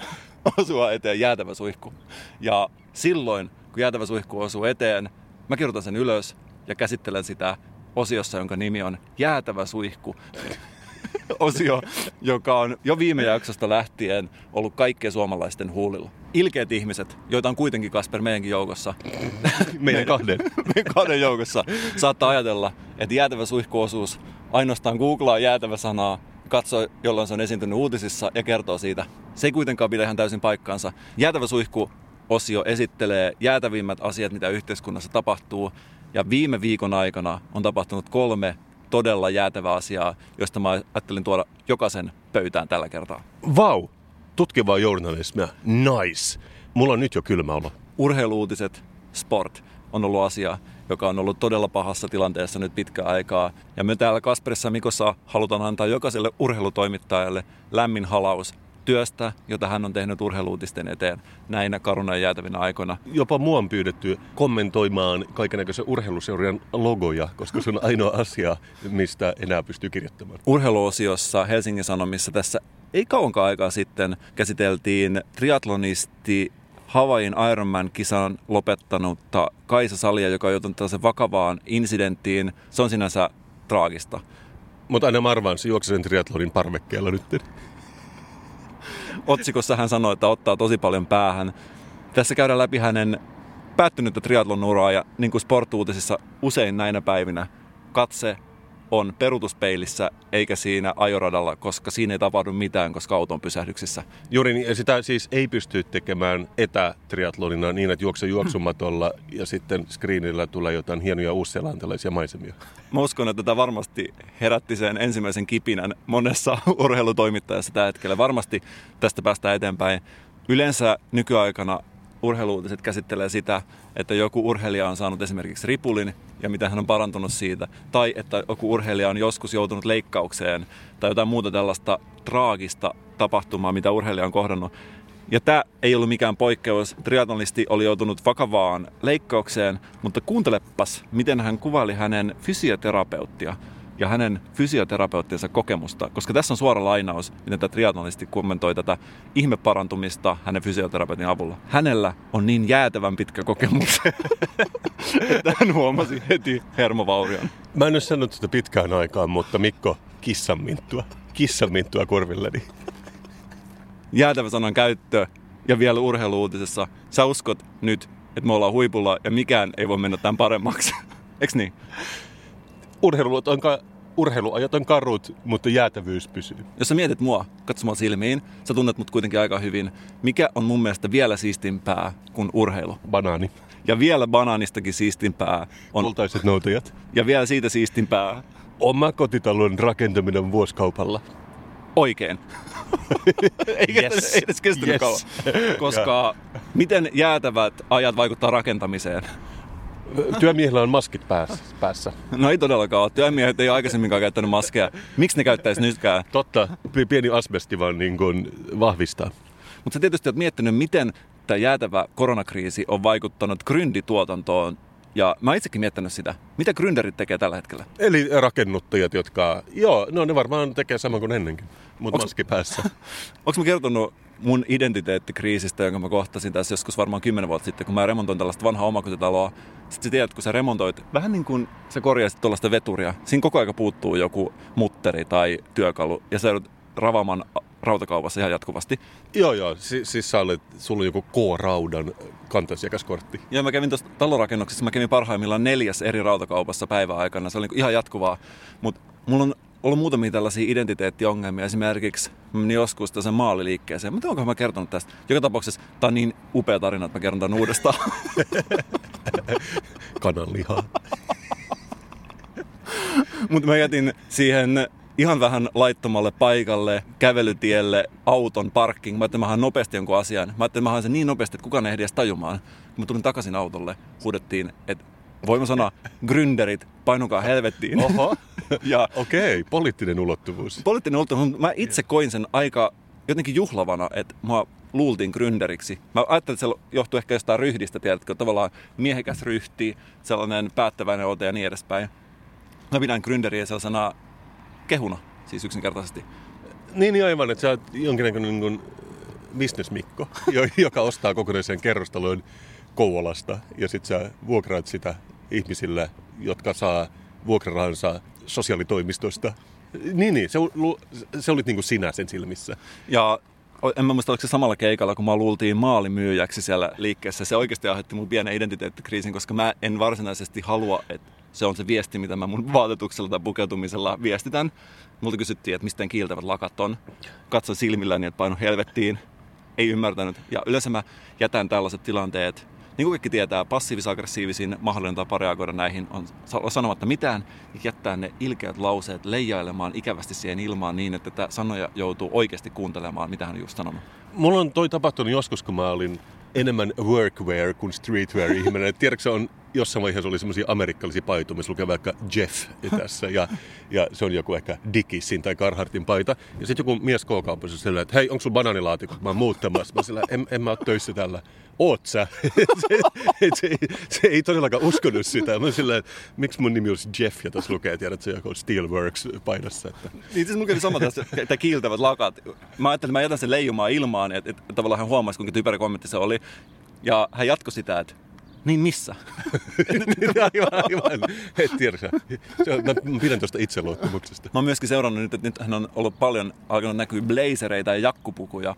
Speaker 1: osua eteen jäätävä suihku. Ja silloin, kun jäätävä suihku osuu eteen, mä kirjoitan sen ylös ja käsittelen sitä osiossa, jonka nimi on Jäätävä suihku. Osio, joka on jo viime jaksosta lähtien ollut kaikkien suomalaisten huulilla. Ilkeät ihmiset, joita on kuitenkin Kasper meidänkin joukossa.
Speaker 2: Meidän kahden.
Speaker 1: meidän kahden joukossa. Saattaa ajatella, että jäätävä suihkuosuus ainoastaan googlaa jäätävä sanaa katsoo, jolloin se on esiintynyt uutisissa ja kertoo siitä. Se ei kuitenkaan pidä ihan täysin paikkaansa. Jäätävä suihku osio esittelee jäätävimmät asiat, mitä yhteiskunnassa tapahtuu. Ja viime viikon aikana on tapahtunut kolme todella jäätävää asiaa, joista mä ajattelin tuoda jokaisen pöytään tällä kertaa.
Speaker 2: Vau! Wow. Tutkivaa journalismia. Nice! Mulla on nyt jo kylmä olo.
Speaker 1: Urheiluutiset, sport on ollut asia, joka on ollut todella pahassa tilanteessa nyt pitkään aikaa. Ja me täällä Kasperissa Mikossa halutaan antaa jokaiselle urheilutoimittajalle lämmin halaus työstä, jota hän on tehnyt urheiluutisten eteen näinä karuna ja jäätävinä aikoina.
Speaker 2: Jopa mua on pyydetty kommentoimaan kaikenlaisen urheiluseuran logoja, koska se on ainoa asia, mistä enää pystyy kirjoittamaan.
Speaker 1: Urheiluosiossa Helsingin Sanomissa tässä ei kauankaan aikaa sitten käsiteltiin triatlonisti Havain Ironman-kisan lopettanutta Kaisa Salia, joka on joutunut tällaisen vakavaan incidenttiin. Se on sinänsä traagista.
Speaker 2: Mutta aina marvaan, se juoksi sen triathlonin parvekkeella nyt.
Speaker 1: Otsikossa hän sanoi, että ottaa tosi paljon päähän. Tässä käydään läpi hänen päättynyttä triathlon uraa ja niin kuin sportuutisissa usein näinä päivinä katse on perutuspeilissä eikä siinä ajoradalla, koska siinä ei tapahdu mitään, koska auto on pysähdyksissä.
Speaker 2: Juuri niin, sitä siis ei pysty tekemään etätriatlonina niin, että juokse juoksumatolla ja sitten screenillä tulee jotain hienoja uusselantalaisia maisemia.
Speaker 1: Mä uskon, että tämä varmasti herätti sen ensimmäisen kipinän monessa urheilutoimittajassa tällä hetkellä. Varmasti tästä päästään eteenpäin. Yleensä nykyaikana urheiluutiset käsittelee sitä, että joku urheilija on saanut esimerkiksi ripulin ja mitä hän on parantunut siitä. Tai että joku urheilija on joskus joutunut leikkaukseen tai jotain muuta tällaista traagista tapahtumaa, mitä urheilija on kohdannut. Ja tämä ei ollut mikään poikkeus. Triatlonisti oli joutunut vakavaan leikkaukseen, mutta kuuntelepas, miten hän kuvaili hänen fysioterapeuttia ja hänen fysioterapeuttinsa kokemusta, koska tässä on suora lainaus, miten tämä triatlonisti kommentoi tätä ihmeparantumista hänen fysioterapeutin avulla. Hänellä on niin jäätävän pitkä kokemus, että hän huomasi heti hermovaurion.
Speaker 2: Mä en ole sanonut sitä pitkään aikaan, mutta Mikko, kissanminttua. Kissanminttua korvilleni.
Speaker 1: jäätävä sanan käyttö ja vielä urheiluutisessa. Sä uskot nyt, että me ollaan huipulla ja mikään ei voi mennä tämän paremmaksi. Eiks niin?
Speaker 2: Urheiluajat on, ka- urheiluajat on karut, mutta jäätävyys pysyy.
Speaker 1: Jos sä mietit mua, katso mua silmiin, sä tunnet mut kuitenkin aika hyvin. Mikä on mun mielestä vielä siistimpää kuin urheilu?
Speaker 2: Banaani.
Speaker 1: Ja vielä banaanistakin siistimpää on,
Speaker 2: Kultaiset noutajat.
Speaker 1: ja vielä siitä siistimpää
Speaker 2: Oma kotitalon rakentaminen vuoskaupalla.
Speaker 1: oikein.
Speaker 2: Yes.
Speaker 1: yes. ei edes kestänyt
Speaker 2: Yes.
Speaker 1: kauan. Koska miten jäätävät ajat vaikuttaa rakentamiseen?
Speaker 2: Työmiehillä on maskit päässä. päässä.
Speaker 1: No ei todellakaan ole. Työmiehet ei ole aikaisemminkaan käyttänyt maskeja. Miksi ne käyttäisi nytkään?
Speaker 2: Totta, pieni asbesti vaan niin kuin vahvistaa.
Speaker 1: Mutta sä tietysti oot miettinyt, miten tämä jäätävä koronakriisi on vaikuttanut gryndituotantoon. Ja mä oon itsekin miettinyt sitä. Mitä gründerit tekee tällä hetkellä?
Speaker 2: Eli rakennuttajat, jotka, joo, no ne varmaan tekee saman kuin ennenkin, mutta
Speaker 1: Onks-
Speaker 2: maski päässä.
Speaker 1: Onko mä kertonut mun identiteettikriisistä, jonka mä kohtasin tässä joskus varmaan kymmenen vuotta sitten, kun mä remontoin tällaista vanhaa omakotitaloa. Sitten sä tiedät, kun sä remontoit, vähän niin kuin sä korjaisit tuollaista veturia. Siinä koko aika puuttuu joku mutteri tai työkalu, ja sä joudut ravaamaan rautakaupassa ihan jatkuvasti.
Speaker 2: joo, joo, si- siis sä olet, sulla on joku K-raudan kantasiakaskortti.
Speaker 1: Ja mä kävin tuossa talonrakennuksessa, mä kävin parhaimmillaan neljäs eri rautakaupassa päivän aikana. Se oli niin ihan jatkuvaa. Mutta mulla on ollut muutamia tällaisia identiteettiongelmia. Esimerkiksi menin joskus tässä maaliliikkeeseen. Mutta onko mä kertonut tästä? Joka tapauksessa tää on niin upea tarina, että mä kerron tämän uudestaan.
Speaker 2: Kananlihaa.
Speaker 1: Mutta mä jätin siihen ihan vähän laittomalle paikalle, kävelytielle, auton parkking. Mä ajattelin, mä nopeasti jonkun asian. Mä ajattelin, mä sen niin nopeasti, että kukaan ei ehdi edes tajumaan. Kun mä tulin takaisin autolle, huudettiin, että voin mä sanoa, gründerit, painukaa helvettiin.
Speaker 2: Oho,
Speaker 1: ja
Speaker 2: okei, poliittinen ulottuvuus.
Speaker 1: poliittinen ulottuvuus, mä itse koin sen aika jotenkin juhlavana, että mua luultiin gründeriksi. Mä ajattelin, että se johtuu ehkä jostain ryhdistä, tiedätkö, tavallaan miehekäs ryhti, sellainen päättäväinen ote ja niin edespäin. Mä pidän gründeriä sellaisena kehuna, siis yksinkertaisesti.
Speaker 2: Niin, niin aivan, että sä oot jonkinnäköinen niin bisnesmikko, jo- joka ostaa kokonaisen kerrostalon Kouvolasta ja sit sä vuokraat sitä ihmisille, jotka saa vuokrarahansa sosiaalitoimistosta. Niin, niin, se, se olit niin kuin sinä sen silmissä.
Speaker 1: Ja en mä muista, oliko se samalla keikalla, kun mä luultiin maalimyyjäksi siellä liikkeessä. Se oikeasti aiheutti mun pienen identiteettikriisin, koska mä en varsinaisesti halua, että se on se viesti, mitä mä mun vaatetuksella tai pukeutumisella viestitän. Multa kysyttiin, että mistä kiiltävät lakat on. Katsoin silmilläni, että paino helvettiin. Ei ymmärtänyt. Ja yleensä mä jätän tällaiset tilanteet, niin kuin kaikki tietää, passiivis-aggressiivisin mahdollinen tapa reagoida näihin on sanomatta mitään ja jättää ne ilkeät lauseet leijailemaan ikävästi siihen ilmaan niin, että tätä sanoja joutuu oikeasti kuuntelemaan, mitä hän on just sanonut.
Speaker 2: Mulla on toi tapahtunut joskus, kun mä olin enemmän workwear kuin streetwear ihminen. Et Tiedätkö, on jossain vaiheessa oli semmoisia amerikkalaisia paitoja, missä lukee vaikka Jeff tässä, ja, ja se on joku ehkä Dickisin tai Carhartin paita. Ja sitten joku mies K-kaupassa sillä, että hei, onko sulla banaanilaatikot? Mä oon muuttamassa. Mä sillä, en, en mä ole töissä tällä. Oot sä? se, et se, ei- se, ei todellakaan uskonut sitä. Mä sillä, että miksi mun nimi olisi Jeff, ja tässä lukee, tiedät, se joku Steelworks paidassa. Että.
Speaker 1: Niin siis mulla kävi sama tässä, että kiiltävät lakat. Mä ajattelin, että mä jätän sen leijumaan ilmaan, että, että tavallaan hän huomasi, kuinka typerä kommentti se oli. Ja hän jatkoi sitä, että niin missä?
Speaker 2: aivan, aivan. Et tiedä, se, se on, mä pidän tuosta itseluottamuksesta.
Speaker 1: Mä oon myöskin seurannut nyt, että nyt hän on ollut paljon alkanut näkyä blazereita ja jakkupukuja.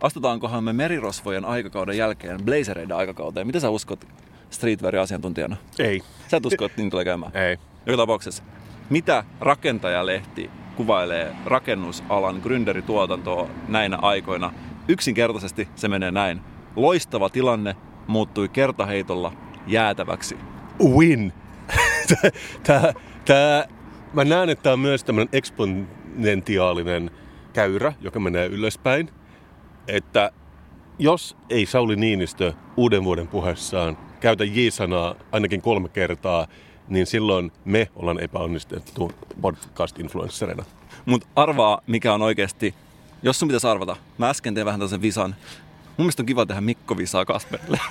Speaker 1: Astutaankohan me merirosvojen aikakauden jälkeen blazereiden aikakauteen? Mitä sä uskot streetwearin asiantuntijana?
Speaker 2: Ei.
Speaker 1: Sä et usko, että niin tulee käymään?
Speaker 2: Ei.
Speaker 1: Joka tapauksessa, mitä rakentajalehti kuvailee rakennusalan gründerituotantoa näinä aikoina? Yksinkertaisesti se menee näin. Loistava tilanne muuttui kertaheitolla jäätäväksi.
Speaker 2: Win. tää, tää, mä näen, että tämä on myös tämmöinen eksponentiaalinen käyrä, joka menee ylöspäin. Että jos ei Sauli Niinistö uuden vuoden puheessaan käytä J-sanaa ainakin kolme kertaa, niin silloin me ollaan epäonnistettu podcast-influenssereina.
Speaker 1: Mutta arvaa, mikä on oikeasti, jos sun pitäisi arvata. Mä äsken tein vähän tällaisen visan. Mun mielestä on kiva tehdä Mikko-visaa Kasperille.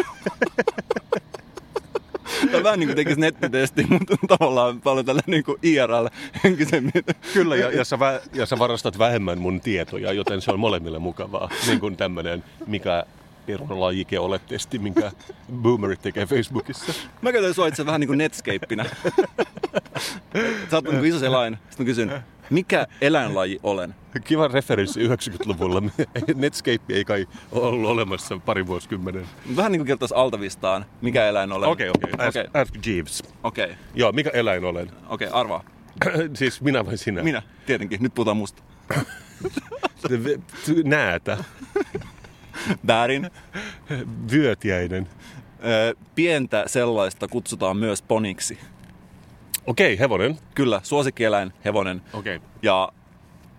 Speaker 1: Tämä vähän niin kuin tekisi nettitesti, mutta tavallaan paljon tällä niin kuin IRL-henkisemmin.
Speaker 2: Kyllä, ja, ja, sä, vä, ja sä varastat vähemmän mun tietoja, joten se on molemmille mukavaa. Niin kuin tämmönen, mikä eronlajike olet testi, minkä boomerit tekee Facebookissa.
Speaker 1: Mä käytän sua itse vähän niin kuin Netscapeinä. Sä oot niin kuin iso selain. Sitten mä kysyn, Mikä eläinlaji olen?
Speaker 2: Kiva referenssi 90-luvulla. Netscape ei kai ollut olemassa pari vuosikymmenen.
Speaker 1: Vähän niin kuin kertoisi Altavistaan, mikä eläin olen.
Speaker 2: Okei, okei. Ask,
Speaker 1: Okei,
Speaker 2: ask Jeeves.
Speaker 1: okei,
Speaker 2: Joo, mikä eläin olen?
Speaker 1: okei, arvaa.
Speaker 2: siis minä vai sinä?
Speaker 1: Minä, tietenkin. Nyt puhutaan musta.
Speaker 2: Näätä.
Speaker 1: Väärin.
Speaker 2: Vyötiäinen.
Speaker 1: Pientä sellaista kutsutaan myös poniksi.
Speaker 2: Okei, hevonen.
Speaker 1: Kyllä, suosikkieläin, hevonen.
Speaker 2: Okei.
Speaker 1: Ja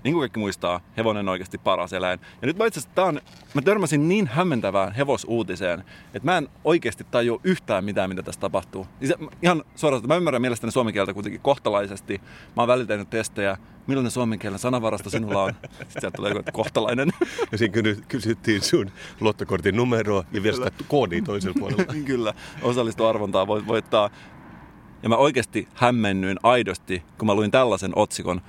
Speaker 1: niin kuin kaikki muistaa, hevonen on oikeasti paras eläin. Ja nyt mä itse asiassa, on, mä törmäsin niin hämmentävään hevosuutiseen, että mä en oikeasti tajua yhtään mitään, mitä tässä tapahtuu. Siis ihan suoraan, mä ymmärrän mielestäni suomen kieltä kuitenkin kohtalaisesti. Mä oon välillä tehnyt testejä, millainen suomen kielen sanavarasto sinulla on. Sitten sieltä tulee joku, kohtalainen.
Speaker 2: Ja siinä ky- kysyttiin sun luottokortin numeroa ja vielä sitä koodia toisella puolella.
Speaker 1: Kyllä, osallistu arvontaa voit voittaa. Ja mä oikeasti hämmennyin aidosti, kun mä luin tällaisen otsikon.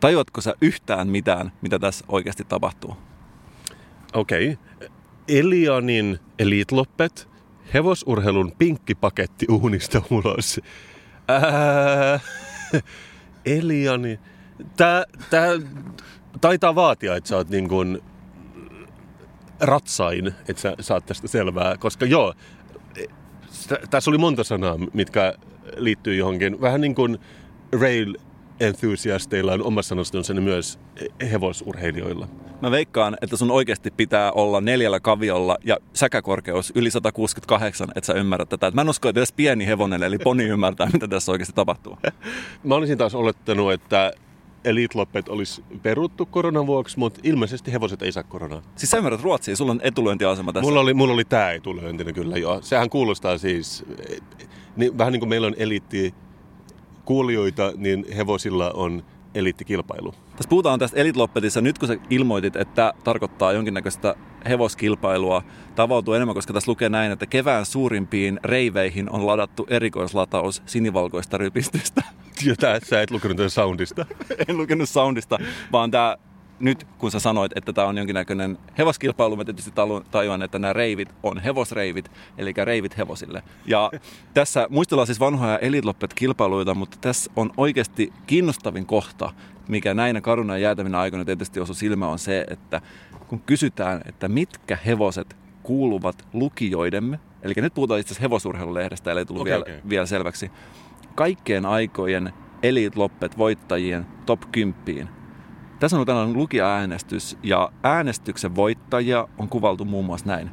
Speaker 1: Tajuatko sä yhtään mitään, mitä tässä oikeasti tapahtuu?
Speaker 2: Okei. Elianin Elitloppet, hevosurheilun pinkkipaketti uunista ulos. Ää, Eliani. Tää, tää taitaa vaatia, että sä oot niin kuin ratsain, että sä saat tästä selvää, koska joo, tässä oli monta sanaa, mitkä liittyy johonkin. Vähän niin kuin rail enthusiasteilla on oma sanastonsa, niin myös hevosurheilijoilla.
Speaker 1: Mä veikkaan, että sun oikeasti pitää olla neljällä kaviolla ja säkäkorkeus yli 168, että sä ymmärrät tätä. Et mä en usko, että edes pieni hevonen, eli poni ymmärtää, mitä tässä oikeasti tapahtuu.
Speaker 2: Mä olisin taas olettanut, että Elite-loppet olisi peruttu koronan vuoksi, mutta ilmeisesti hevoset ei saa koronaa.
Speaker 1: Siis sä ymmärrät Ruotsia, sulla on etulyöntiasema tässä.
Speaker 2: Mulla oli, mulla oli tämä etulyöntinä kyllä joo. Sehän kuulostaa siis, niin, vähän niin kuin meillä on eliitti kuulijoita, niin hevosilla on eliittikilpailu.
Speaker 1: Tässä puhutaan tästä Elite Loppetissa. Nyt kun sä ilmoitit, että tämä tarkoittaa jonkinnäköistä hevoskilpailua, tavautuu enemmän, koska tässä lukee näin, että kevään suurimpiin reiveihin on ladattu erikoislataus sinivalkoista rypistystä.
Speaker 2: Ja tää, sä et lukenut tätä soundista.
Speaker 1: en lukenut soundista, vaan tämä nyt kun sä sanoit, että tämä on jonkinnäköinen hevoskilpailu, mä tietysti tajuan, että nämä reivit on hevosreivit, eli reivit hevosille. Ja tässä muistellaan siis vanhoja elitloppet kilpailuita, mutta tässä on oikeasti kiinnostavin kohta, mikä näinä karuna jäätävinä aikoina tietysti osui silmä, on se, että kun kysytään, että mitkä hevoset kuuluvat lukijoidemme, eli nyt puhutaan itse asiassa hevosurheilulehdestä, eli ei tullut
Speaker 2: Okei,
Speaker 1: vielä,
Speaker 2: okei.
Speaker 1: vielä selväksi, kaikkien aikojen Elite Loppet voittajien top 10. Tässä on tällainen lukija-äänestys ja äänestyksen voittajia on kuvaltu muun muassa näin.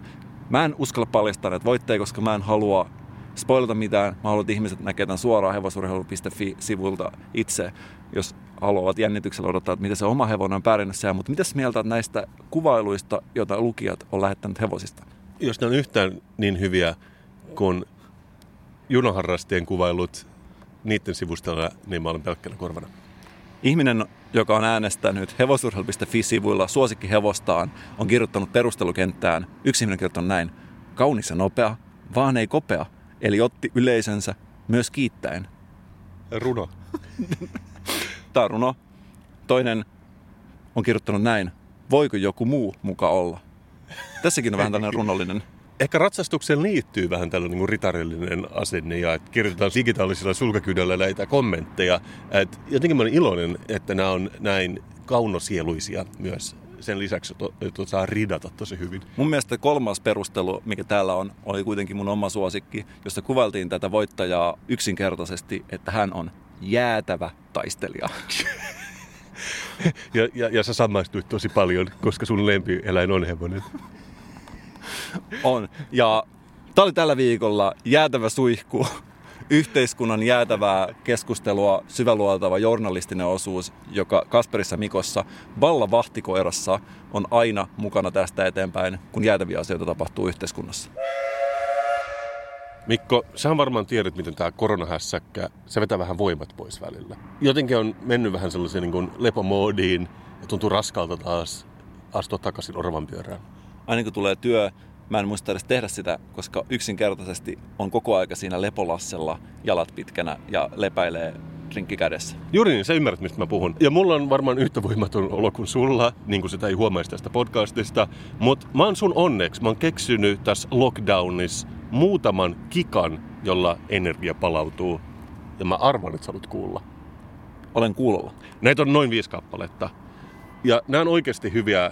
Speaker 1: Mä en uskalla paljastaa näitä voittajia, koska mä en halua spoilata mitään. Mä haluan, että ihmiset näkee tämän suoraan hevosurheilu.fi-sivulta itse, jos haluavat jännityksellä odottaa, että miten se oma hevonen on pärjännyt siellä. Mutta mitä mieltä näistä kuvailuista, joita lukijat on lähettänyt hevosista?
Speaker 2: Jos ne on yhtään niin hyviä kuin junaharrastien kuvailut niiden sivustalla, niin mä olen pelkkänä korvana.
Speaker 1: Ihminen, joka on äänestänyt hevosurheilu.fi-sivuilla suosikkihevostaan, on kirjoittanut perustelukenttään. Yksi ihminen kirjoittanut näin. Kaunis ja nopea, vaan ei kopea. Eli otti yleisönsä myös kiittäen.
Speaker 2: Runo.
Speaker 1: Tämä on runo. Toinen on kirjoittanut näin. Voiko joku muu muka olla? Tässäkin on vähän tällainen runollinen.
Speaker 2: Ehkä ratsastukseen liittyy vähän tällainen niin ritarillinen asenne ja että kirjoitetaan digitaalisella sulkakydöllä näitä kommentteja. Et jotenkin mä olen iloinen, että nämä on näin kaunosieluisia myös. Sen lisäksi, että saa ridata tosi hyvin.
Speaker 1: Mun mielestä kolmas perustelu, mikä täällä on, oli kuitenkin mun oma suosikki, jossa kuvaltiin tätä voittajaa yksinkertaisesti, että hän on jäätävä taistelija.
Speaker 2: Ja, ja, ja sä samaistuit tosi paljon, koska sun lempieläin on hevonen.
Speaker 1: On. Ja tämä oli tällä viikolla jäätävä suihku, yhteiskunnan jäätävää keskustelua syväluotava journalistinen osuus, joka Kasperissa Mikossa Valla vahtikoirassa on aina mukana tästä eteenpäin, kun jäätäviä asioita tapahtuu yhteiskunnassa.
Speaker 2: Mikko, sä varmaan tiedät, miten tämä koronahässäkkä, se vetää vähän voimat pois välillä. Jotenkin on mennyt vähän sellaiseen niin kuin lepomoodiin ja tuntuu raskalta taas astua takaisin orvan pyörään.
Speaker 1: Aina kun tulee työ, mä en muista edes tehdä sitä, koska yksinkertaisesti on koko aika siinä lepolassella jalat pitkänä ja lepäilee drinkki kädessä.
Speaker 2: Juuri niin, sä ymmärrät, mistä mä puhun. Ja mulla on varmaan yhtä voimaton olo kuin sulla, niin kuin sitä ei huomaisi tästä podcastista. Mutta mä oon sun onneksi, mä oon keksinyt tässä lockdownissa muutaman kikan, jolla energia palautuu. Ja mä arvan, että sä haluat kuulla.
Speaker 1: Olen kuulolla.
Speaker 2: Näitä on noin viisi kappaletta. Ja nämä on oikeasti hyviä.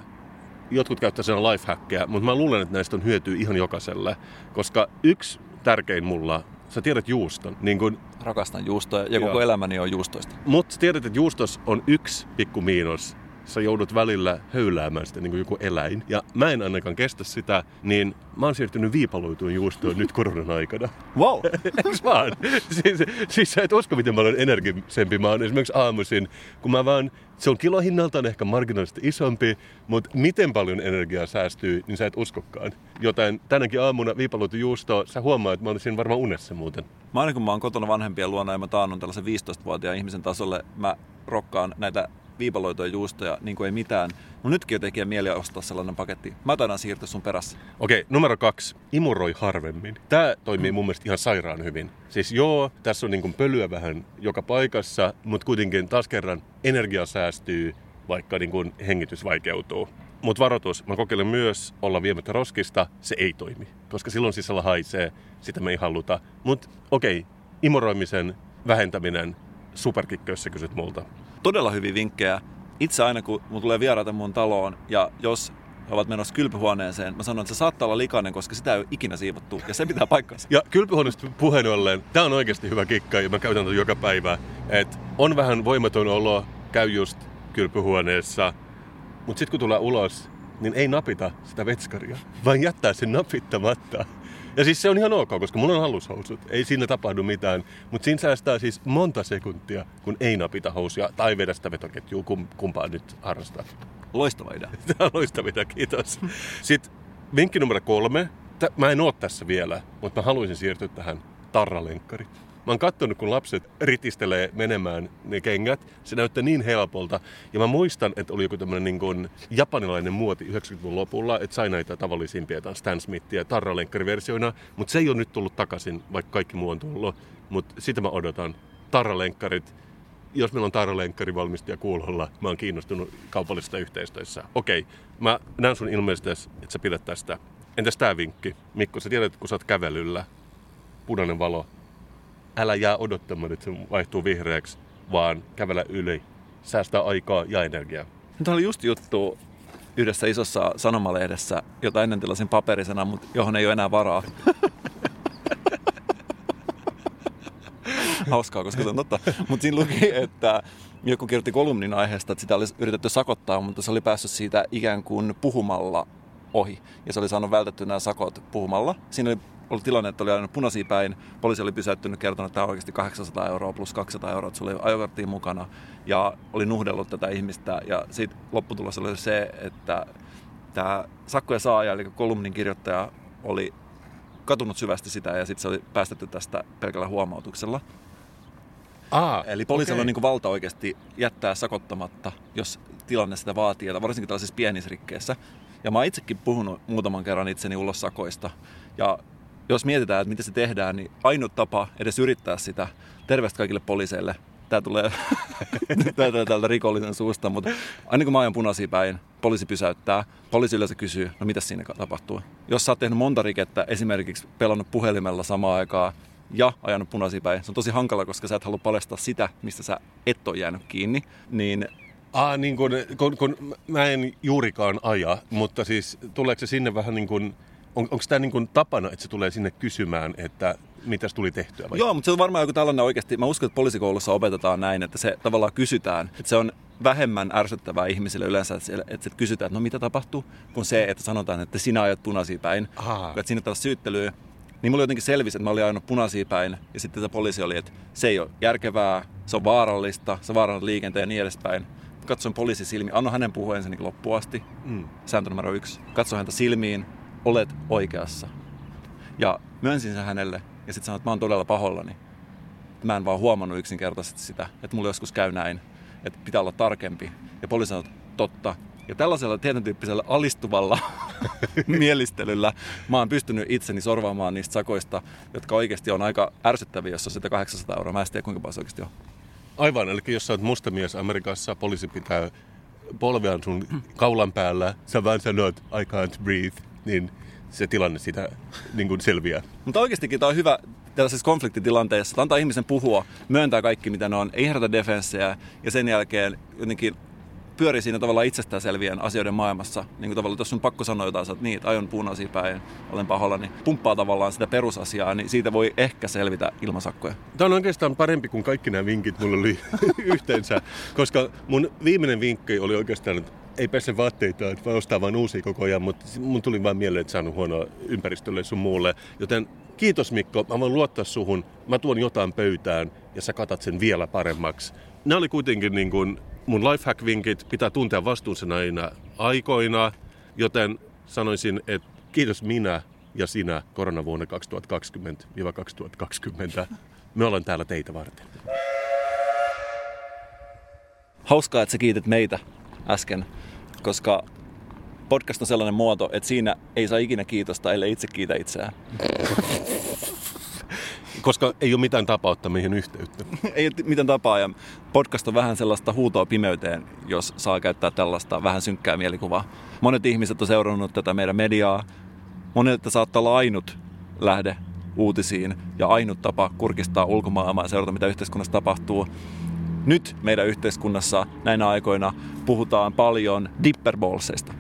Speaker 2: Jotkut käyttää sen lifehackia, mutta mä luulen, että näistä on hyötyä ihan jokaiselle. Koska yksi tärkein mulla, sä tiedät juuston, niin kun,
Speaker 1: Rakastan juustoja ja koko
Speaker 2: Joo.
Speaker 1: elämäni on juustoista.
Speaker 2: mutta sä tiedät, että juustos on yksi pikku miinus. Sä joudut välillä höyläämään sitä niin kuin joku eläin. Ja mä en ainakaan kestä sitä, niin mä oon siirtynyt viipaloituun juustoon nyt koronan aikana.
Speaker 1: Wow!
Speaker 2: Eiks vaan? Siis, siis sä et usko, miten paljon energisempi mä oon esimerkiksi aamuisin, kun mä vaan, se on kilohinnaltaan ehkä marginaalisesti isompi, mutta miten paljon energiaa säästyy, niin sä et uskokaan. Joten tänäkin aamuna viipaloitu juusto, sä huomaat, että mä olisin varmaan unessa muuten.
Speaker 1: Mä aina kun mä oon kotona vanhempien luona ja mä taannun tällaisen 15-vuotiaan ihmisen tasolle, mä rokkaan näitä viipaloituja juustoja niin kuin ei mitään. Mun nytkin jo tekee mieli ostaa sellainen paketti. Mä taidan siirtyä sun perässä.
Speaker 2: Okei, numero kaksi. Imuroi harvemmin. Tämä toimii mun mielestä ihan sairaan hyvin. Siis joo, tässä on niin kuin pölyä vähän joka paikassa, mutta kuitenkin taas kerran energia säästyy, vaikka niin kuin hengitys vaikeutuu. Mutta varoitus, mä kokeilen myös olla viemättä roskista, se ei toimi. Koska silloin sisällä haisee, sitä me ei haluta. Mutta okei, imuroimisen vähentäminen, superkikkä, jos sä kysyt multa.
Speaker 1: Todella hyviä vinkkejä. Itse aina kun mun tulee vieraita mun taloon ja jos he ovat menossa kylpyhuoneeseen, mä sanon, että se saattaa olla likainen, koska sitä ei ole ikinä siivottu. Ja se pitää paikkansa.
Speaker 2: Ja kylpyhuoneesta puheen ollen, tämä on oikeasti hyvä kikka ja mä käytän tätä joka päivä. Et on vähän voimaton olo, käy just kylpyhuoneessa, mutta sitten kun tulee ulos, niin ei napita sitä vetskaria, vaan jättää sen napittamatta. Ja siis se on ihan ok, koska mulla on alushousut. Ei siinä tapahdu mitään. Mutta siinä säästää siis monta sekuntia, kun ei napita housuja tai vedä sitä vetoketjua, kum, kumpaa nyt harrastaa.
Speaker 1: Loistava idea.
Speaker 2: Tämä on loistavia, kiitos. Sitten vinkki numero kolme. Mä en oo tässä vielä, mutta mä haluaisin siirtyä tähän tarralenkkarit. Mä oon kattonut, kun lapset ritistelee menemään ne kengät. Se näyttää niin helpolta. Ja mä muistan, että oli joku tämmönen niin japanilainen muoti 90-luvun lopulla, että sai näitä tavallisimpia jotain Stan Smithia tarralenkkariversioina. Mutta se ei ole nyt tullut takaisin, vaikka kaikki muu on tullut. Mutta sitä mä odotan. Tarralenkkarit jos meillä on tarralenkkari valmistaja kuulolla, mä oon kiinnostunut kaupallisesta yhteistyössä. Okei, mä näen sun ilmeisesti, että sä pidät tästä. Entäs tää vinkki? Mikko, sä tiedät, kun sä oot kävelyllä, punainen valo, älä jää odottamaan, että se vaihtuu vihreäksi, vaan kävellä yli. Säästää aikaa ja energiaa.
Speaker 1: Nyt oli just juttu yhdessä isossa sanomalehdessä, jota ennen tilasin paperisena, mutta johon ei ole enää varaa. Hauskaa, koska se on totta. Mutta siinä luki, että joku kirjoitti kolumnin aiheesta, että sitä olisi yritetty sakottaa, mutta se oli päässyt siitä ikään kuin puhumalla ohi. Ja se oli saanut vältetty nämä sakot puhumalla. Siinä oli ollut tilanne, että oli ajanut punaisia päin. Poliisi oli pysäyttynyt, kertonut, että tämä on oikeasti 800 euroa plus 200 euroa, että sulla oli ajokorttiin mukana. Ja oli nuhdellut tätä ihmistä. Ja siitä lopputulos oli se, että tämä sakkojen saaja, eli kolumnin kirjoittaja, oli katunut syvästi sitä ja sitten se oli päästetty tästä pelkällä huomautuksella.
Speaker 2: Aa,
Speaker 1: Eli poliisilla on niin valta oikeasti jättää sakottamatta, jos tilanne sitä vaatii, ja varsinkin tällaisissa pienissä rikkeissä. Ja mä oon itsekin puhunut muutaman kerran itseni ulos sakoista. Ja jos mietitään, että miten se tehdään, niin ainut tapa edes yrittää sitä, terveistä kaikille poliiseille, tämä tulee tältä rikollisen suusta, mutta aina kun mä ajan punaisia päin, poliisi pysäyttää, poliisi yleensä kysyy, no mitä siinä tapahtuu. Jos sä oot tehnyt monta rikettä, esimerkiksi pelannut puhelimella samaan aikaan ja ajanut punaisia päin, se on tosi hankala, koska sä et halua paljastaa sitä, mistä sä et ole jäänyt kiinni, niin
Speaker 2: Aa, niin kun, kun, kun mä en juurikaan aja, mutta siis tuleeko se sinne vähän niin kuin, on, onko tämä niin tapana, että se tulee sinne kysymään, että mitäs tuli tehtyä? Vai?
Speaker 1: Joo, mutta se on varmaan joku tällainen oikeasti, mä uskon, että poliisikoulussa opetetaan näin, että se tavallaan kysytään, että se on vähemmän ärsyttävää ihmisille yleensä, että, siellä, että kysytään, että no mitä tapahtuu, kuin se, että sanotaan, että sinä ajat punaisia päin. Että siinä tällaista syyttelyä. Niin mulla jotenkin selvisi, että mä olin ajanut punaisia päin, ja sitten tämä poliisi oli, että se ei ole järkevää, se on vaarallista, se on vaarallinen liikenteen ja niin edespäin. Katsoin poliisi silmiin, anna hänen puhua ensin niin loppuun asti.
Speaker 2: Mm.
Speaker 1: Sääntö numero yksi. Katso häntä silmiin, olet oikeassa. Ja myönsin sen hänelle ja sitten sanoin, että mä oon todella pahollani. Mä en vaan huomannut yksinkertaisesti sitä, että mulla joskus käy näin, että pitää olla tarkempi. Ja poliisi sanoi, että totta. Ja tällaisella tietyn tyyppisellä alistuvalla mielistelyllä mä oon pystynyt itseni sorvaamaan niistä sakoista, jotka oikeasti on aika ärsyttäviä, jos on sitä 800 euroa. Mä en tiedä, kuinka paljon se oikeasti on.
Speaker 2: Aivan, eli jos sä oot mustamies Amerikassa, poliisi pitää polvean sun kaulan päällä, sä vaan sanot, I can't breathe, niin se tilanne sitä niin kuin selviää.
Speaker 1: Mutta oikeastikin tämä on hyvä tällaisessa konfliktitilanteessa, että antaa ihmisen puhua, myöntää kaikki mitä ne on, ei herätä defenssejä ja sen jälkeen jotenkin pyörii siinä tavallaan itsestäänselvien asioiden maailmassa. Niin kuin tavallaan, jos on pakko sanoa jotain, että niin, aion puunaisia päin, olen pahoilla, niin pumppaa tavallaan sitä perusasiaa, niin siitä voi ehkä selvitä ilmasakkoja.
Speaker 2: Tämä on oikeastaan parempi kuin kaikki nämä vinkit mulla oli yhteensä, koska mun viimeinen vinkki oli oikeastaan, että ei pese vaatteita, että vaan ostaa vain uusia koko ajan, mutta mun tuli vain mieleen, että saanut huonoa ympäristölle sun muulle. Joten kiitos Mikko, mä voin luottaa suhun, mä tuon jotain pöytään ja sä katat sen vielä paremmaksi. Nämä oli kuitenkin niin kuin mun lifehack-vinkit, pitää tuntea vastuunsa näinä aikoina, joten sanoisin, että kiitos minä ja sinä koronavuonna 2020-2020. Me ollaan täällä teitä varten.
Speaker 1: Hauskaa, että sä kiitit meitä äsken, koska podcast on sellainen muoto, että siinä ei saa ikinä kiitosta, ellei itse kiitä itseään.
Speaker 2: Koska ei ole mitään tapaa ottaa meihin yhteyttä.
Speaker 1: ei ole mitään tapaa ja podcast on vähän sellaista huutoa pimeyteen, jos saa käyttää tällaista vähän synkkää mielikuvaa. Monet ihmiset on seurannut tätä meidän mediaa. Monilta saattaa olla ainut lähde uutisiin ja ainut tapa kurkistaa ulkomaailmaa ja seurata, mitä yhteiskunnassa tapahtuu. Nyt meidän yhteiskunnassa näinä aikoina puhutaan paljon dipperballseista.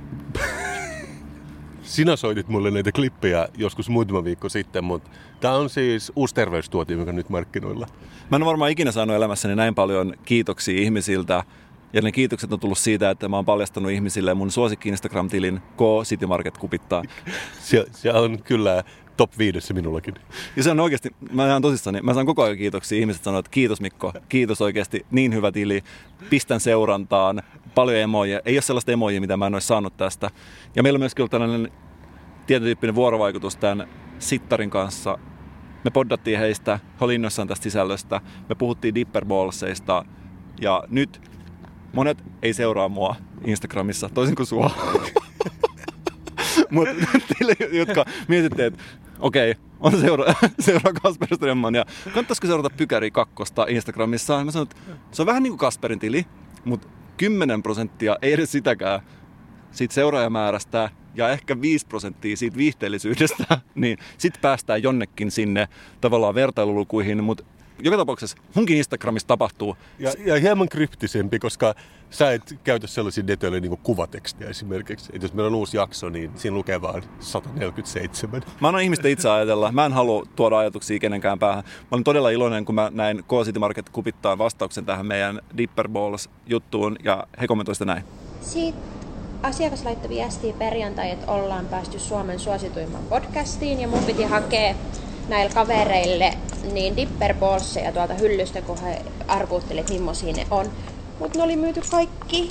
Speaker 2: Sinä soitit mulle näitä klippejä joskus muutama viikko sitten, mutta tämä on siis uusi terveystuote, joka nyt markkinoilla.
Speaker 1: Mä en varmaan ikinä saanut elämässäni näin paljon kiitoksia ihmisiltä. Ja ne kiitokset on tullut siitä, että mä oon paljastanut ihmisille mun suosikki Instagram-tilin K City Market kupittaa.
Speaker 2: Se, se on kyllä top viidessä minullakin.
Speaker 1: Ja se on oikeasti, mä ihan tosissani, mä saan koko ajan kiitoksia. Ihmiset sanoo, että kiitos Mikko, kiitos oikeasti, niin hyvä tili, pistän seurantaan, paljon emoja. Ei ole sellaista emoja, mitä mä en olisi saanut tästä. Ja meillä on myös kyllä tällainen tietotyyppinen vuorovaikutus tämän Sittarin kanssa. Me poddattiin heistä, he oli innoissaan tästä sisällöstä, me puhuttiin dipperballseista ja nyt monet ei seuraa mua Instagramissa, toisin kuin sua. Mutta teille, jotka mietitte, että okei, okay, on seura, seuraa Kasper Strömman ja kannattaisiko seurata Pykäri kakkosta Instagramissa? Mä sanoin, että se on vähän niin kuin Kasperin tili, mutta 10 prosenttia, ei edes sitäkään, siitä seuraajamäärästä ja ehkä 5 prosenttia siitä viihteellisyydestä, niin sitten päästään jonnekin sinne tavallaan vertailulukuihin, mutta joka tapauksessa munkin Instagramissa tapahtuu.
Speaker 2: Ja, ja hieman kryptisempi, koska sä et käytä sellaisia detoille niin kuin kuvatekstiä esimerkiksi. Että jos meillä on uusi jakso, niin siinä lukee vaan 147.
Speaker 1: Mä annan ihmistä itse ajatella. Mä en halua tuoda ajatuksia kenenkään päähän. Mä olin todella iloinen, kun mä näin K City Market kupittaa vastauksen tähän meidän Dipper Balls-juttuun ja he kommentoivat sitä näin.
Speaker 4: Sitten asiakas laittoi viestiä perjantai, että ollaan päästy Suomen suosituimman podcastiin ja mun piti hakea näille kavereille niin dipperballseja tuolta hyllystä, kun he arvuuttelivat, että millaisia ne on. Mutta ne oli myyty kaikki,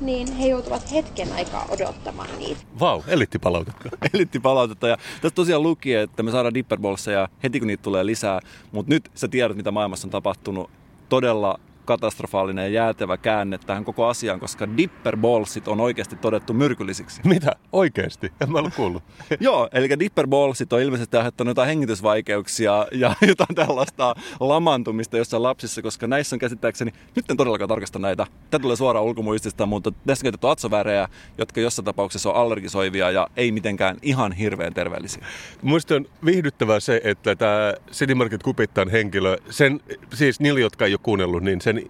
Speaker 4: niin he joutuvat hetken aikaa odottamaan niitä.
Speaker 2: Vau, wow, elittipalautetta.
Speaker 1: elittipalautetta. Ja tässä tosiaan luki, että me saadaan dipperballseja heti kun niitä tulee lisää. Mutta nyt sä tiedät, mitä maailmassa on tapahtunut. Todella katastrofaalinen ja jäätävä käänne tähän koko asiaan, koska dipperballsit on oikeasti todettu myrkyllisiksi.
Speaker 2: Mitä? Oikeasti? En mä ole kuullut.
Speaker 1: Joo, eli dipperballsit on ilmeisesti aiheuttanut jotain hengitysvaikeuksia ja jotain tällaista lamantumista jossain lapsissa, koska näissä on käsittääkseni, nyt en todellakaan tarkasta näitä, tämä tulee suoraan ulkomuistista, mutta tässä on käytetty atsovärejä, jotka jossain tapauksessa on allergisoivia ja ei mitenkään ihan hirveän terveellisiä.
Speaker 2: Muista on viihdyttävää se, että tämä City Market henkilö, sen, siis niille, jotka ei ole kuunnellut, niin sen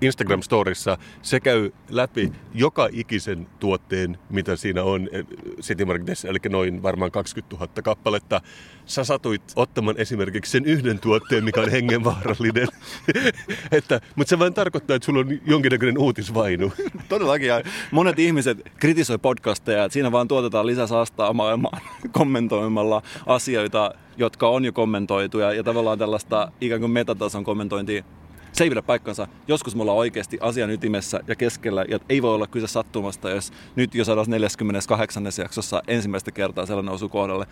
Speaker 2: Instagram-storissa se käy läpi joka ikisen tuotteen, mitä siinä on eh, City Marketissa, eli noin varmaan 20 000 kappaletta. Sä satuit ottamaan esimerkiksi sen yhden tuotteen, mikä on hengenvaarallinen. että, mutta se vain tarkoittaa, että sulla on jonkinnäköinen uutisvainu.
Speaker 1: Todellakin. Ja monet ihmiset kritisoi podcasteja, että siinä vaan tuotetaan lisää saastaa maailmaan kommentoimalla asioita, jotka on jo kommentoitu ja, ja tavallaan tällaista ikään kuin metatason kommentointia se ei pidä paikkansa. Joskus me ollaan oikeasti asian ytimessä ja keskellä, ja ei voi olla kyse sattumasta, jos nyt jo 148. jaksossa ensimmäistä kertaa sellainen osuu kohdalle.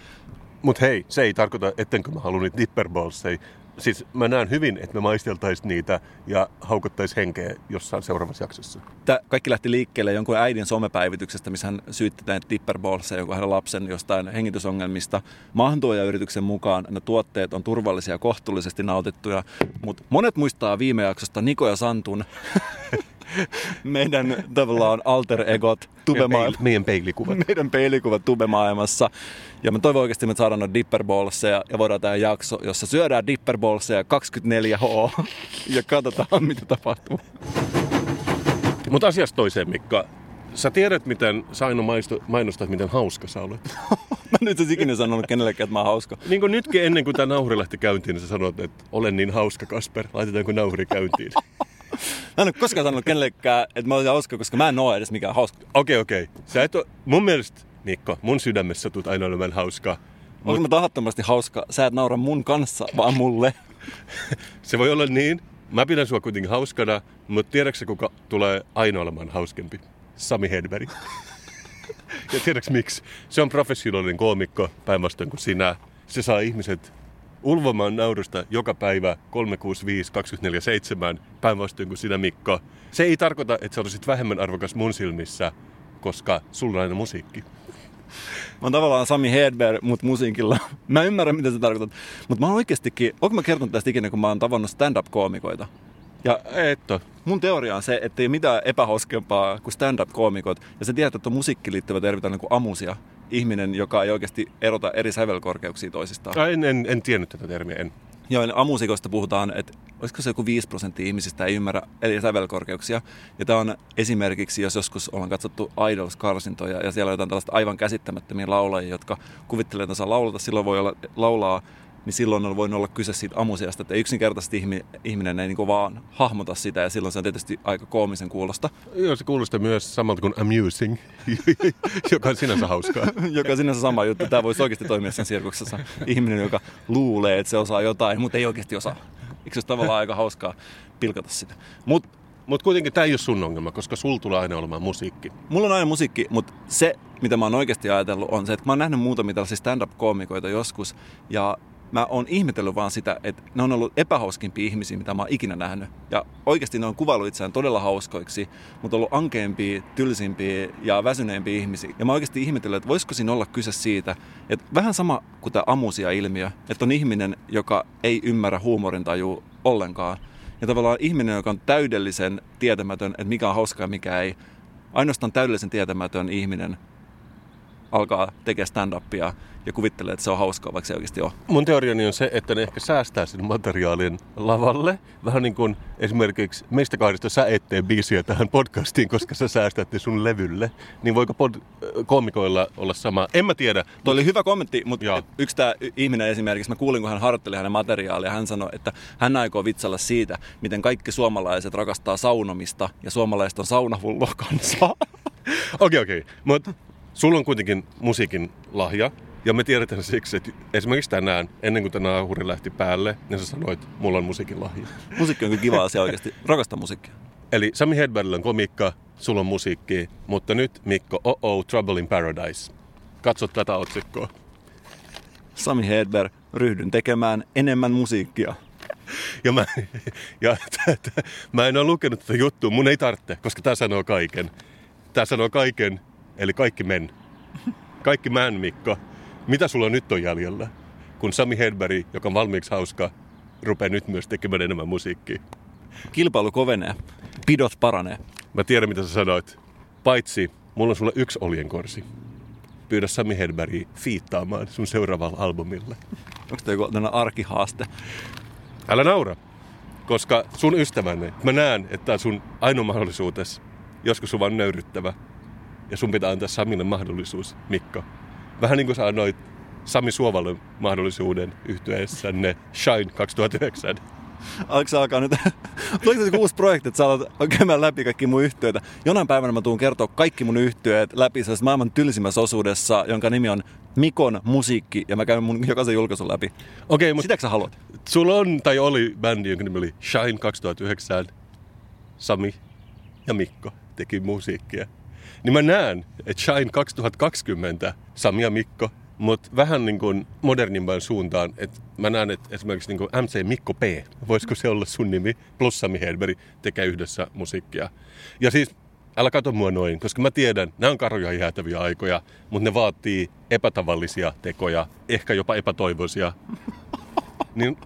Speaker 2: Mutta hei, se ei tarkoita, ettenkö mä halua niitä dipperballs. Siis mä näen hyvin, että me maisteltaisiin niitä ja haukottaisiin henkeä jossain seuraavassa jaksossa.
Speaker 1: Tämä kaikki lähti liikkeelle jonkun äidin somepäivityksestä, missä hän syytti näitä dipperballs joku hänen lapsen jostain hengitysongelmista. Maahantuoja-yrityksen mukaan ne tuotteet on turvallisia ja kohtuullisesti nautittuja, mutta monet muistaa viime jaksosta Niko ja Santun meidän tavallaan alter egot tubemaailmassa.
Speaker 2: Meidän peilikuvat.
Speaker 1: meidän peilikuvat tubemaailmassa. Ja mä toivon oikeasti, että me saadaan noita ja voidaan tämä jakso, jossa syödään dipperbolseja 24H ja katsotaan, mitä tapahtuu.
Speaker 2: Mutta asiasta toiseen, Mikka. Sä tiedät, miten maisto, mainostat, miten hauska sä olet.
Speaker 1: Mä nyt en ikinä sanonut kenellekään, että mä oon hauska.
Speaker 2: Niin kuin nytkin ennen kuin tämä nauhuri lähti käyntiin, niin sä sanoit, että olen niin hauska, Kasper. Laitetaanko nauhuri käyntiin?
Speaker 1: Mä en ole koskaan sanonut kenellekään, että mä olisin hauska, koska mä en oo edes mikään hauska.
Speaker 2: Okei, okei. Okay. Sä et ole, mun mielestä, Mikko, mun sydämessä tulet aina olemaan hauska.
Speaker 1: Onko mä tahattomasti hauska? Sä et naura mun kanssa, vaan mulle.
Speaker 2: Se voi olla niin. Mä pidän sua kuitenkin hauskana, mutta tiedätkö kuka tulee aina olemaan hauskempi? Sami Hedberg. ja tiedätkö miksi? Se on professionaalinen koomikko päinvastoin kuin sinä. Se saa ihmiset ulvomaan naurusta joka päivä 365 24 7 päinvastoin kuin sinä Mikko. Se ei tarkoita, että sä olisit vähemmän arvokas mun silmissä, koska sulla on aina musiikki.
Speaker 1: Mä oon tavallaan Sami Hedberg, mutta musiikilla. Mä ymmärrän, mitä sä tarkoitat. Mutta mä oon oikeastikin, onko mä kertonut tästä ikinä, kun mä oon tavannut stand-up-koomikoita? Ja
Speaker 2: Et ole.
Speaker 1: mun teoria on se, että ei ole mitään epähauskempaa kuin stand-up-koomikot. Ja sä tiedät, että on musiikki liittyvä termi niin kuin amusia. Ihminen, joka ei oikeasti erota eri sävelkorkeuksia toisistaan.
Speaker 2: En, en, en tiennyt tätä termiä, en.
Speaker 1: Joo, eli amusikosta puhutaan, että olisiko se joku 5 prosenttia ihmisistä ei ymmärrä eri sävelkorkeuksia. Ja tämä on esimerkiksi, jos joskus ollaan katsottu Idols-karsintoja ja siellä on jotain tällaista aivan käsittämättömiä laulajia, jotka kuvittelee, että saa laulata, silloin voi olla laulaa, niin silloin on voinut olla kyse siitä amusiasta, että yksinkertaisesti ihmi- ihminen ei niinku vaan hahmota sitä ja silloin se on tietysti aika koomisen kuulosta,
Speaker 2: Joo, se kuulostaa myös samalta kuin amusing, joka on sinänsä hauskaa.
Speaker 1: joka on sinänsä sama juttu. Tämä voisi oikeasti toimia sen sirkuksessa. Ihminen, joka luulee, että se osaa jotain, mutta ei oikeasti osaa. Eikö se olisi tavallaan aika hauskaa pilkata sitä? Mutta
Speaker 2: Mutta kuitenkin tämä ei ole sun ongelma, koska sul tulee aina olemaan musiikki.
Speaker 1: Mulla on aina musiikki, mutta se, mitä mä oon oikeasti ajatellut, on se, että mä oon nähnyt muutamia tällaisia stand-up-koomikoita joskus, ja mä oon ihmetellyt vaan sitä, että ne on ollut epähauskimpia ihmisiä, mitä mä oon ikinä nähnyt. Ja oikeasti ne on kuvailu itseään todella hauskoiksi, mutta ollut ankeampia, tylsimpiä ja väsyneempiä ihmisiä. Ja mä oikeasti ihmetellyt, että voisiko siinä olla kyse siitä, että vähän sama kuin tämä amusia-ilmiö, että on ihminen, joka ei ymmärrä huumorintajua ollenkaan. Ja tavallaan ihminen, joka on täydellisen tietämätön, että mikä on hauskaa ja mikä ei, ainoastaan täydellisen tietämätön ihminen alkaa tekemään stand-upia ja kuvittelee, että se on hauskaa, vaikka se oikeasti ole.
Speaker 2: Mun teoriani on se, että ne ehkä säästää sen materiaalin lavalle. Vähän niin kuin esimerkiksi meistä kahdesta sä et tee biisiä tähän podcastiin, koska sä säästät ne sun levylle. Niin voiko pod- koomikoilla olla sama? En mä tiedä.
Speaker 1: Tuo oli hyvä kommentti, mutta
Speaker 2: Joo.
Speaker 1: yksi tämä ihminen esimerkiksi, mä kuulin, kun hän harjoitteli hänen materiaalia, hän sanoi, että hän aikoo vitsalla siitä, miten kaikki suomalaiset rakastaa saunomista ja suomalaiset on saunahullua kansaa.
Speaker 2: Okei, okei. Mutta sulla on kuitenkin musiikin lahja. Ja me tiedetään siksi, että esimerkiksi tänään, ennen kuin tämä nauhuri lähti päälle, niin sä sanoit, mulla on musiikin lahja.
Speaker 1: Musiikki on kyllä kiva asia oikeasti. Rakastan musiikkia.
Speaker 2: Eli Sami Hedbergillä on komiikka, sulla on musiikki, mutta nyt Mikko, oh oh, Trouble in Paradise. Katso tätä otsikkoa.
Speaker 1: Sami Hedberg, ryhdyn tekemään enemmän musiikkia.
Speaker 2: Ja mä, ja t- t- mä en ole lukenut tätä juttua, mun ei tarvitse, koska tämä sanoo kaiken. Tämä sanoo kaiken, eli kaikki men. Kaikki män, Mikko. Mitä sulla nyt on jäljellä? Kun Sami Hedberg, joka on valmiiksi hauska, rupeaa nyt myös tekemään enemmän musiikkia.
Speaker 1: Kilpailu kovenee, pidot paranee.
Speaker 2: Mä tiedän, mitä sä sanoit. Paitsi, mulla on sulle yksi oljenkorsi. Pyydä Sami Hedbergia fiittaamaan sun seuraavalla albumilla.
Speaker 1: Onko tämä joku arkihaaste?
Speaker 2: Älä naura, koska sun ystävänne, mä näen, että tää on sun ainoa mahdollisuutes. Joskus sun vaan nöyryttävä. Ja sun pitää antaa Samille mahdollisuus, Mikko. Vähän niin kuin sä annoit Sami Suovalle mahdollisuuden yhtyeessänne Shine 2009.
Speaker 1: Alko sä alkaa nyt, tuleeko se uusi projekti, että sä alat käymään läpi kaikki mun yhtiöitä? Jonain päivänä mä tuun kertoa kaikki mun yhtiöet läpi sellaisessa maailman tylsimmässä osuudessa, jonka nimi on Mikon musiikki, ja mä käyn mun jokaisen julkaisun läpi.
Speaker 2: Okei, mutta
Speaker 1: Sitäkö sä haluat?
Speaker 2: sulla on tai oli bändi, jonka nimi oli Shine 2009. Sami ja Mikko teki musiikkia. Niin mä näen, että Shine 2020, Sami ja Mikko, mutta vähän niin kuin modernimpaan suuntaan, että mä näen, että esimerkiksi niin kuin MC Mikko P, voisiko se olla sun nimi, plus Sami Hedberg tekee yhdessä musiikkia. Ja siis älä kato mua noin, koska mä tiedän, nämä on karuja ja jäätäviä aikoja, mutta ne vaatii epätavallisia tekoja, ehkä jopa epätoivoisia. Niin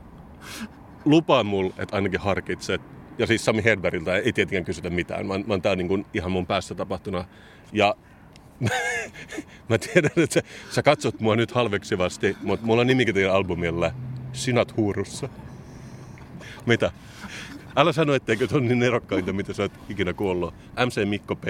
Speaker 2: lupaa mulle, että ainakin harkitset. Ja siis Sami Hedbergiltä ei tietenkään kysytä mitään, vaan, vaan tämä on niin ihan mun päässä tapahtuna. Ja mä tiedän, että sä, sä katsot mua nyt halveksivasti, mutta mulla on nimikin teidän albumilla Sinat huurussa. Mitä? Älä sano, etteikö se on niin erokkainta, mitä sä oot ikinä kuollut. MC Mikko P,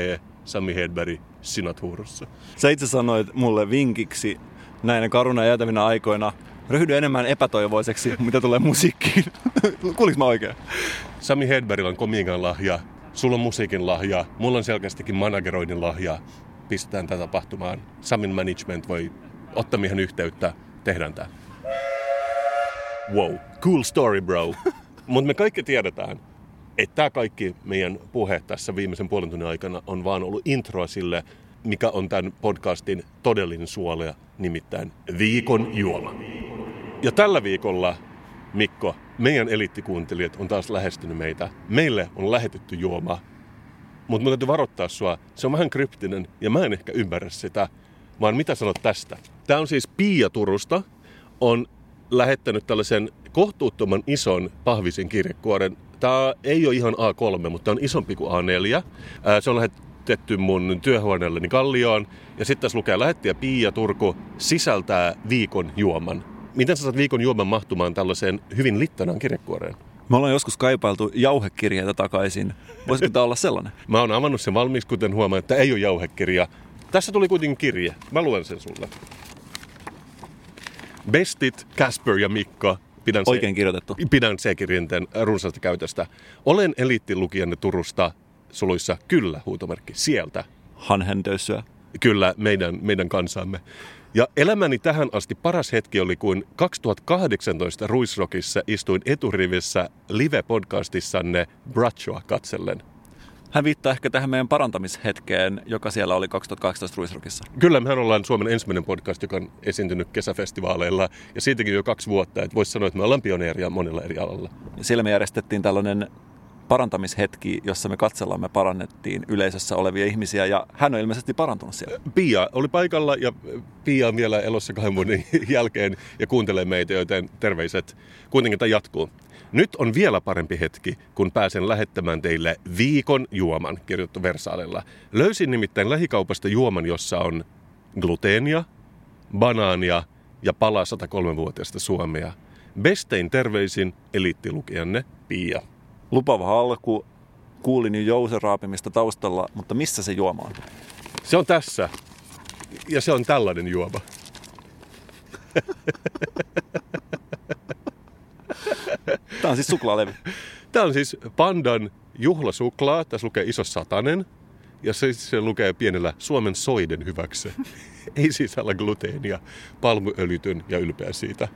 Speaker 2: Sami Hedberg, Sinat huurussa.
Speaker 1: Sä itse sanoit mulle vinkiksi näinä karuna jäätävinä aikoina, ryhdy enemmän epätoivoiseksi, mitä tulee musiikkiin. Kuuliks mä oikein?
Speaker 2: Sami Hedbergillä on komiikan lahja, sulla on musiikin lahja, mulla on selkeästikin manageroinnin lahja. Pistetään tätä tapahtumaan. Samin management voi ottaa miehen yhteyttä, tehdään tää. Wow, cool story bro. Mutta me kaikki tiedetään, että tämä kaikki meidän puhe tässä viimeisen puolen tunnin aikana on vaan ollut introa sille, mikä on tämän podcastin todellinen suolia, nimittäin viikon juoma. Ja tällä viikolla, Mikko, meidän eliittikuuntelijat on taas lähestynyt meitä. Meille on lähetetty juoma, mutta mun täytyy varoittaa sua, se on vähän kryptinen ja mä en ehkä ymmärrä sitä. Vaan mitä sanot tästä? Tämä on siis Pia Turusta, on lähettänyt tällaisen kohtuuttoman ison pahvisen kirjekuoren. Tämä ei ole ihan A3, mutta on isompi kuin A4. Se on lähetetty mun työhuoneelleni Kallioon. Ja sitten tässä lukee lähettäjä Pia Turku sisältää viikon juoman. Miten sä saat viikon juoman mahtumaan tällaiseen hyvin littanaan kirjekuoreen?
Speaker 1: Me ollaan joskus kaipailtu jauhekirjeitä takaisin. Voisiko tämä olla sellainen?
Speaker 2: Mä oon avannut sen valmiiksi, kuten huomaan, että ei ole jauhekirja. Tässä tuli kuitenkin kirje. Mä luen sen sulle. Bestit, Casper ja Mikko. Pidän se,
Speaker 1: Oikein kirjoitettu.
Speaker 2: Pidän C-kirjinten runsaasta käytöstä. Olen eliittilukijanne Turusta, suluissa kyllä, huutomerkki, sieltä.
Speaker 1: Hanhentöyssyä.
Speaker 2: Kyllä, meidän, meidän kansamme. Ja elämäni tähän asti paras hetki oli, kun 2018 Ruisrockissa istuin eturivissä live-podcastissanne Brachoa katsellen.
Speaker 1: Hän viittaa ehkä tähän meidän parantamishetkeen, joka siellä oli 2018 Ruisrockissa.
Speaker 2: Kyllä, mehän ollaan Suomen ensimmäinen podcast, joka on esiintynyt kesäfestivaaleilla ja siitäkin jo kaksi vuotta. Että voisi sanoa, että me ollaan pioneeria monella eri alalla.
Speaker 1: Ja siellä me järjestettiin tällainen parantamishetki, jossa me katsellaan, me parannettiin yleisössä olevia ihmisiä ja hän on ilmeisesti parantunut siellä.
Speaker 2: Pia oli paikalla ja Pia on vielä elossa kahden vuoden jälkeen ja kuuntelee meitä, joten terveiset. Kuitenkin tämä jatkuu. Nyt on vielä parempi hetki, kun pääsen lähettämään teille viikon juoman, kirjoittu Versaalilla. Löysin nimittäin lähikaupasta juoman, jossa on gluteenia, banaania ja pala 103-vuotiaista Suomea. Bestein terveisin eliittilukijanne Pia.
Speaker 1: Lupava alku. Kuulin jo jousen raapimista taustalla, mutta missä se juoma on?
Speaker 2: Se on tässä. Ja se on tällainen juoma.
Speaker 1: Tämä on siis suklaalevy.
Speaker 2: Tämä on siis Pandan juhlasuklaa. Tässä lukee iso satanen. Ja se, se lukee pienellä Suomen soiden hyväksi. Ei sisällä gluteenia, palmuöljytyn ja ylpeä siitä.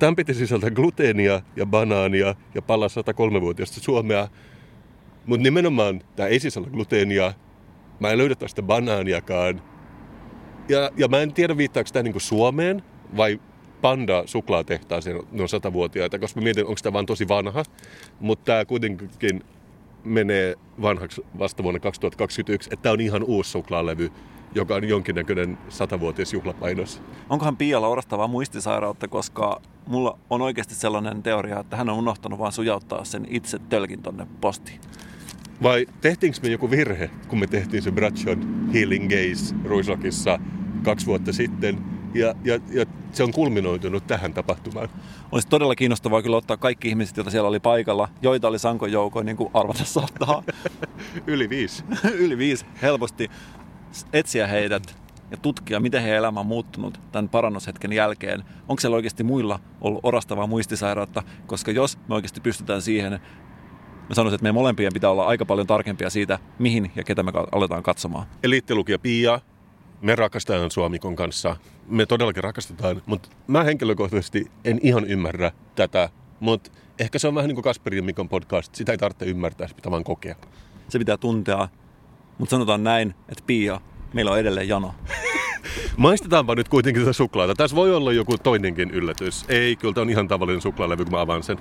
Speaker 2: Tämän piti sisältää gluteenia ja banaania ja pala 103-vuotiaista Suomea. Mutta nimenomaan tämä ei sisällä gluteenia. Mä en löydä tästä banaaniakaan. Ja, ja mä en tiedä viittaako tämä niinku Suomeen vai panda suklaatehtaaseen, ne on satavuotiaita, koska mä mietin, onko tämä vaan tosi vanha. Mutta tämä kuitenkin menee vanhaksi vasta vuonna 2021, että tämä on ihan uusi suklaalevy, joka on jonkinnäköinen satavuotias juhlapainos.
Speaker 1: Onkohan Pialla orastavaa muistisairautta, koska mulla on oikeasti sellainen teoria, että hän on unohtanut vaan sujauttaa sen itse tölkin tonne postiin.
Speaker 2: Vai tehtiinkö me joku virhe, kun me tehtiin se Bratchon Healing Gaze Ruisrockissa kaksi vuotta sitten, ja, ja, ja se on kulminoitunut tähän tapahtumaan.
Speaker 1: Olisi todella kiinnostavaa kyllä ottaa kaikki ihmiset, joita siellä oli paikalla, joita oli Sankon joukoin, niin kuin arvata saattaa.
Speaker 2: Yli viisi.
Speaker 1: Yli viisi, helposti etsiä heidät ja tutkia, miten heidän elämä on muuttunut tämän parannushetken jälkeen. Onko siellä oikeasti muilla ollut orastavaa muistisairautta, koska jos me oikeasti pystytään siihen, mä sanoisin, että meidän molempien pitää olla aika paljon tarkempia siitä, mihin ja ketä me aletaan katsomaan.
Speaker 2: Eliittilukija Pia, me rakastetaan Suomikon kanssa. Me todellakin rakastetaan, mutta mä henkilökohtaisesti en ihan ymmärrä tätä. Mutta ehkä se on vähän niin kuin Kasperin Mikon podcast. Sitä ei tarvitse ymmärtää, se pitää vaan kokea.
Speaker 1: Se pitää tuntea. Mutta sanotaan näin, että Pia, meillä on edelleen jano.
Speaker 2: Maistetaanpa nyt kuitenkin tätä suklaata. Tässä voi olla joku toinenkin yllätys. Ei, kyllä tämä on ihan tavallinen suklaalevy, kun mä avaan sen.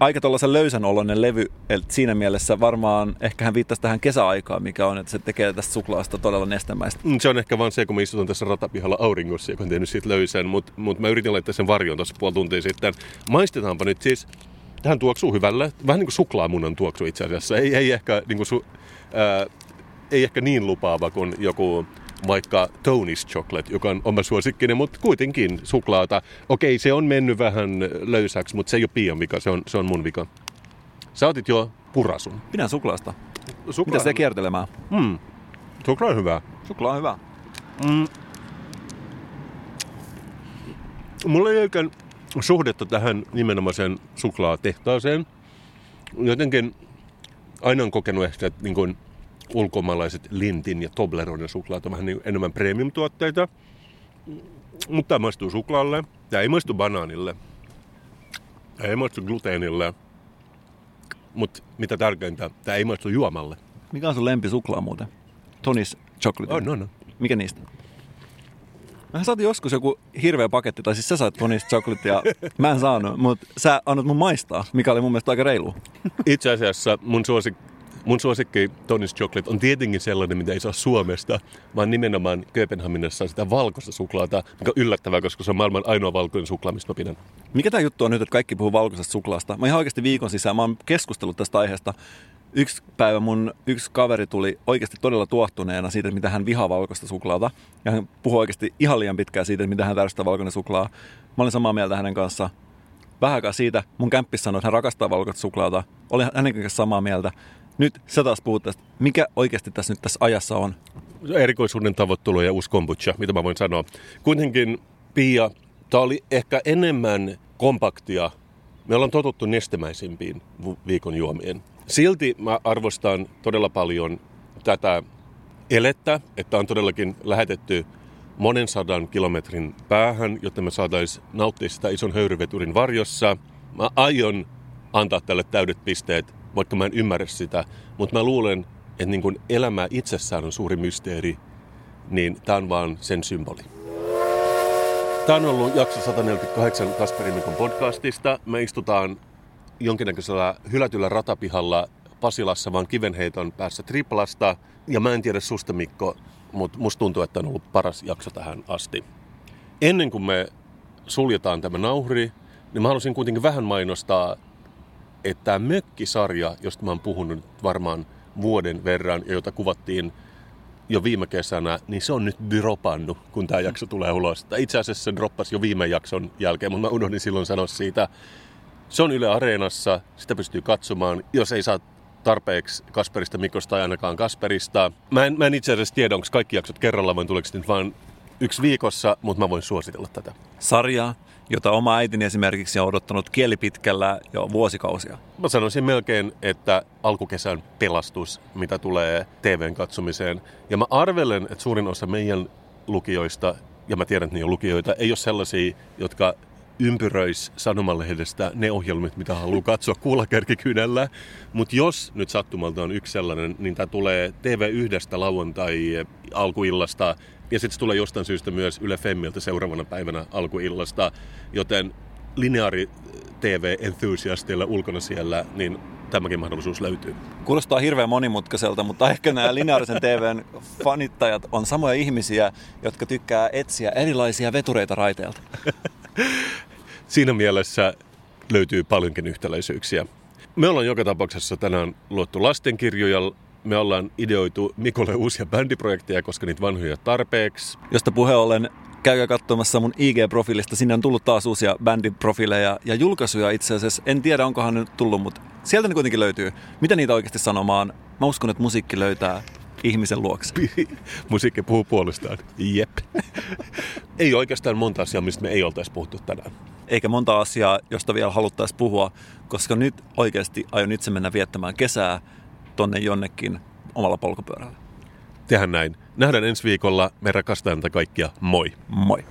Speaker 1: Aika tuollaisen löysän oloinen levy, eli siinä mielessä varmaan ehkä hän viittasi tähän kesäaikaan, mikä on, että se tekee tästä suklaasta todella nestemäistä.
Speaker 2: Mm, Se on ehkä vaan se, kun mä istun tässä ratapihalla auringossa, joka on tehnyt siitä löysän, mutta mut mä yritin laittaa sen varjon tuossa puoli tuntia sitten. Maistetaanpa nyt siis Tähän tuoksuu hyvälle. Vähän niin kuin suklaamunan tuoksu itse asiassa. Ei, ei, ehkä, niin kuin su, ää, ei ehkä niin lupaava kuin joku vaikka Tony's Chocolate, joka on oma suosikkini, mutta kuitenkin suklaata. Okei, se on mennyt vähän löysäksi, mutta se ei ole pian vika, se on, se on mun vika. Sä otit jo purasun.
Speaker 1: Pidän suklaasta.
Speaker 2: Suklaa,
Speaker 1: Mitä se kiertelemään?
Speaker 2: Mm. Suklaa on hyvä.
Speaker 1: Suklaa on hyvä.
Speaker 2: Mulla ei oikein suhdetta tähän nimenomaiseen suklaatehtaaseen. Jotenkin aina on kokenut ehkä, että niin kuin ulkomaalaiset Lintin ja Tobleronen suklaat on vähän niin enemmän premium-tuotteita. Mutta tämä maistuu suklaalle. Tämä ei maistu banaanille. Tämä ei maistu gluteenille. Mutta mitä tärkeintä, tämä ei maistu juomalle.
Speaker 1: Mikä on sun lempi suklaa muuten? Tonis chocolate.
Speaker 2: On, on, on.
Speaker 1: Mikä niistä? Mä saatiin joskus joku hirveä paketti, tai siis sä sait Tonis chocolate ja mä en saanut, mutta sä annat mun maistaa, mikä oli mun mielestä aika reilu.
Speaker 2: Itse asiassa mun, suosik, mun suosikki Tony's Chocolate on tietenkin sellainen, mitä ei saa Suomesta, vaan nimenomaan Kööpenhaminassa on sitä valkoista suklaata, mikä on yllättävää, koska se on maailman ainoa valkoinen suklaa, mistä mä pidän.
Speaker 1: Mikä tämä juttu on nyt, että kaikki puhuu valkoisesta suklaasta? Mä ihan oikeasti viikon sisään, mä oon keskustellut tästä aiheesta. Yksi päivä mun yksi kaveri tuli oikeasti todella tuohtuneena siitä, mitä hän vihaa valkoista suklaata. Ja hän puhui oikeasti ihan liian pitkään siitä, mitä hän tärstää valkoinen suklaa. Mä olin samaa mieltä hänen kanssaan. Aikaa siitä mun kämppis sanoi, että hän rakastaa valkoista suklaata. Olin hänen kanssa samaa mieltä. Nyt sä taas puhut tästä. Mikä oikeasti tässä nyt tässä ajassa on?
Speaker 2: Erikoisuuden tavoittelu ja uusi mitä mä voin sanoa. Kuitenkin, Pia, tämä oli ehkä enemmän kompaktia. Me ollaan totuttu nestemäisimpiin viikon juomien. Silti mä arvostan todella paljon tätä elettä, että on todellakin lähetetty monen sadan kilometrin päähän, jotta me saataisiin nauttia sitä ison höyryveturin varjossa. Mä aion antaa tälle täydet pisteet, vaikka mä en ymmärrä sitä, mutta mä luulen, että niin kun elämä itsessään on suuri mysteeri, niin tämä on vaan sen symboli. Tämä on ollut jakso 148 Kasperin Mikon podcastista. Me istutaan jonkinnäköisellä hylätyllä ratapihalla Pasilassa, vaan kivenheiton päässä Triplasta. Ja mä en tiedä susta Mikko, mutta musta tuntuu, että on ollut paras jakso tähän asti. Ennen kuin me suljetaan tämä nauhuri, niin mä haluaisin kuitenkin vähän mainostaa, että tämä mökkisarja, josta mä oon puhunut varmaan vuoden verran ja jota kuvattiin jo viime kesänä, niin se on nyt dropannut, kun tämä jakso tulee ulos. Tai itse asiassa se droppasi jo viime jakson jälkeen, mutta mä unohdin silloin sanoa siitä. Se on Yle Areenassa, sitä pystyy katsomaan, jos ei saa tarpeeksi Kasperista, Mikosta tai ainakaan Kasperista. Mä en, mä en itse asiassa tiedä, onko kaikki jaksot kerralla vai tuleeko nyt vaan yksi viikossa, mutta mä voin suositella tätä.
Speaker 1: Sarjaa, jota oma äitini esimerkiksi on odottanut kielipitkällä jo vuosikausia.
Speaker 2: Mä sanoisin melkein, että alkukesän pelastus, mitä tulee TVn katsomiseen. Ja mä arvelen, että suurin osa meidän lukijoista, ja mä tiedän, että ne on lukijoita, ei ole sellaisia, jotka ympyröis sanomalehdestä ne ohjelmat, mitä haluaa katsoa kuulakärkikynällä. Mutta jos nyt sattumalta on yksi sellainen, niin tämä tulee TV1 lauantai alkuillasta ja sitten se tulee jostain syystä myös Yle Femmiltä seuraavana päivänä alkuillasta, joten lineaari TV-enthusiasteilla ulkona siellä, niin tämäkin mahdollisuus löytyy.
Speaker 1: Kuulostaa hirveän monimutkaiselta, mutta ehkä nämä lineaarisen TVn fanittajat on samoja ihmisiä, jotka tykkää etsiä erilaisia vetureita raiteelta.
Speaker 2: Siinä mielessä löytyy paljonkin yhtäläisyyksiä. Me ollaan joka tapauksessa tänään luottu lastenkirjoja. Me ollaan ideoitu Mikolle uusia bändiprojekteja, koska niitä vanhoja tarpeeksi.
Speaker 1: Josta puhe ollen käykää katsomassa mun IG-profiilista. Sinne on tullut taas uusia bändiprofiileja ja julkaisuja itse asiassa. En tiedä, onkohan ne nyt tullut, mutta sieltä ne kuitenkin löytyy. Mitä niitä oikeasti sanomaan? Mä uskon, että musiikki löytää ihmisen luokse.
Speaker 2: Musiikki puhuu puolestaan. Jep. ei oikeastaan monta asiaa, mistä me ei oltaisi puhuttu tänään.
Speaker 1: Eikä monta asiaa, josta vielä haluttaisiin puhua, koska nyt oikeasti aion itse mennä viettämään kesää tonne jonnekin omalla polkupyörällä.
Speaker 2: Tehän näin. Nähdään ensi viikolla. Me rakastamme kaikkia. Moi.
Speaker 1: Moi!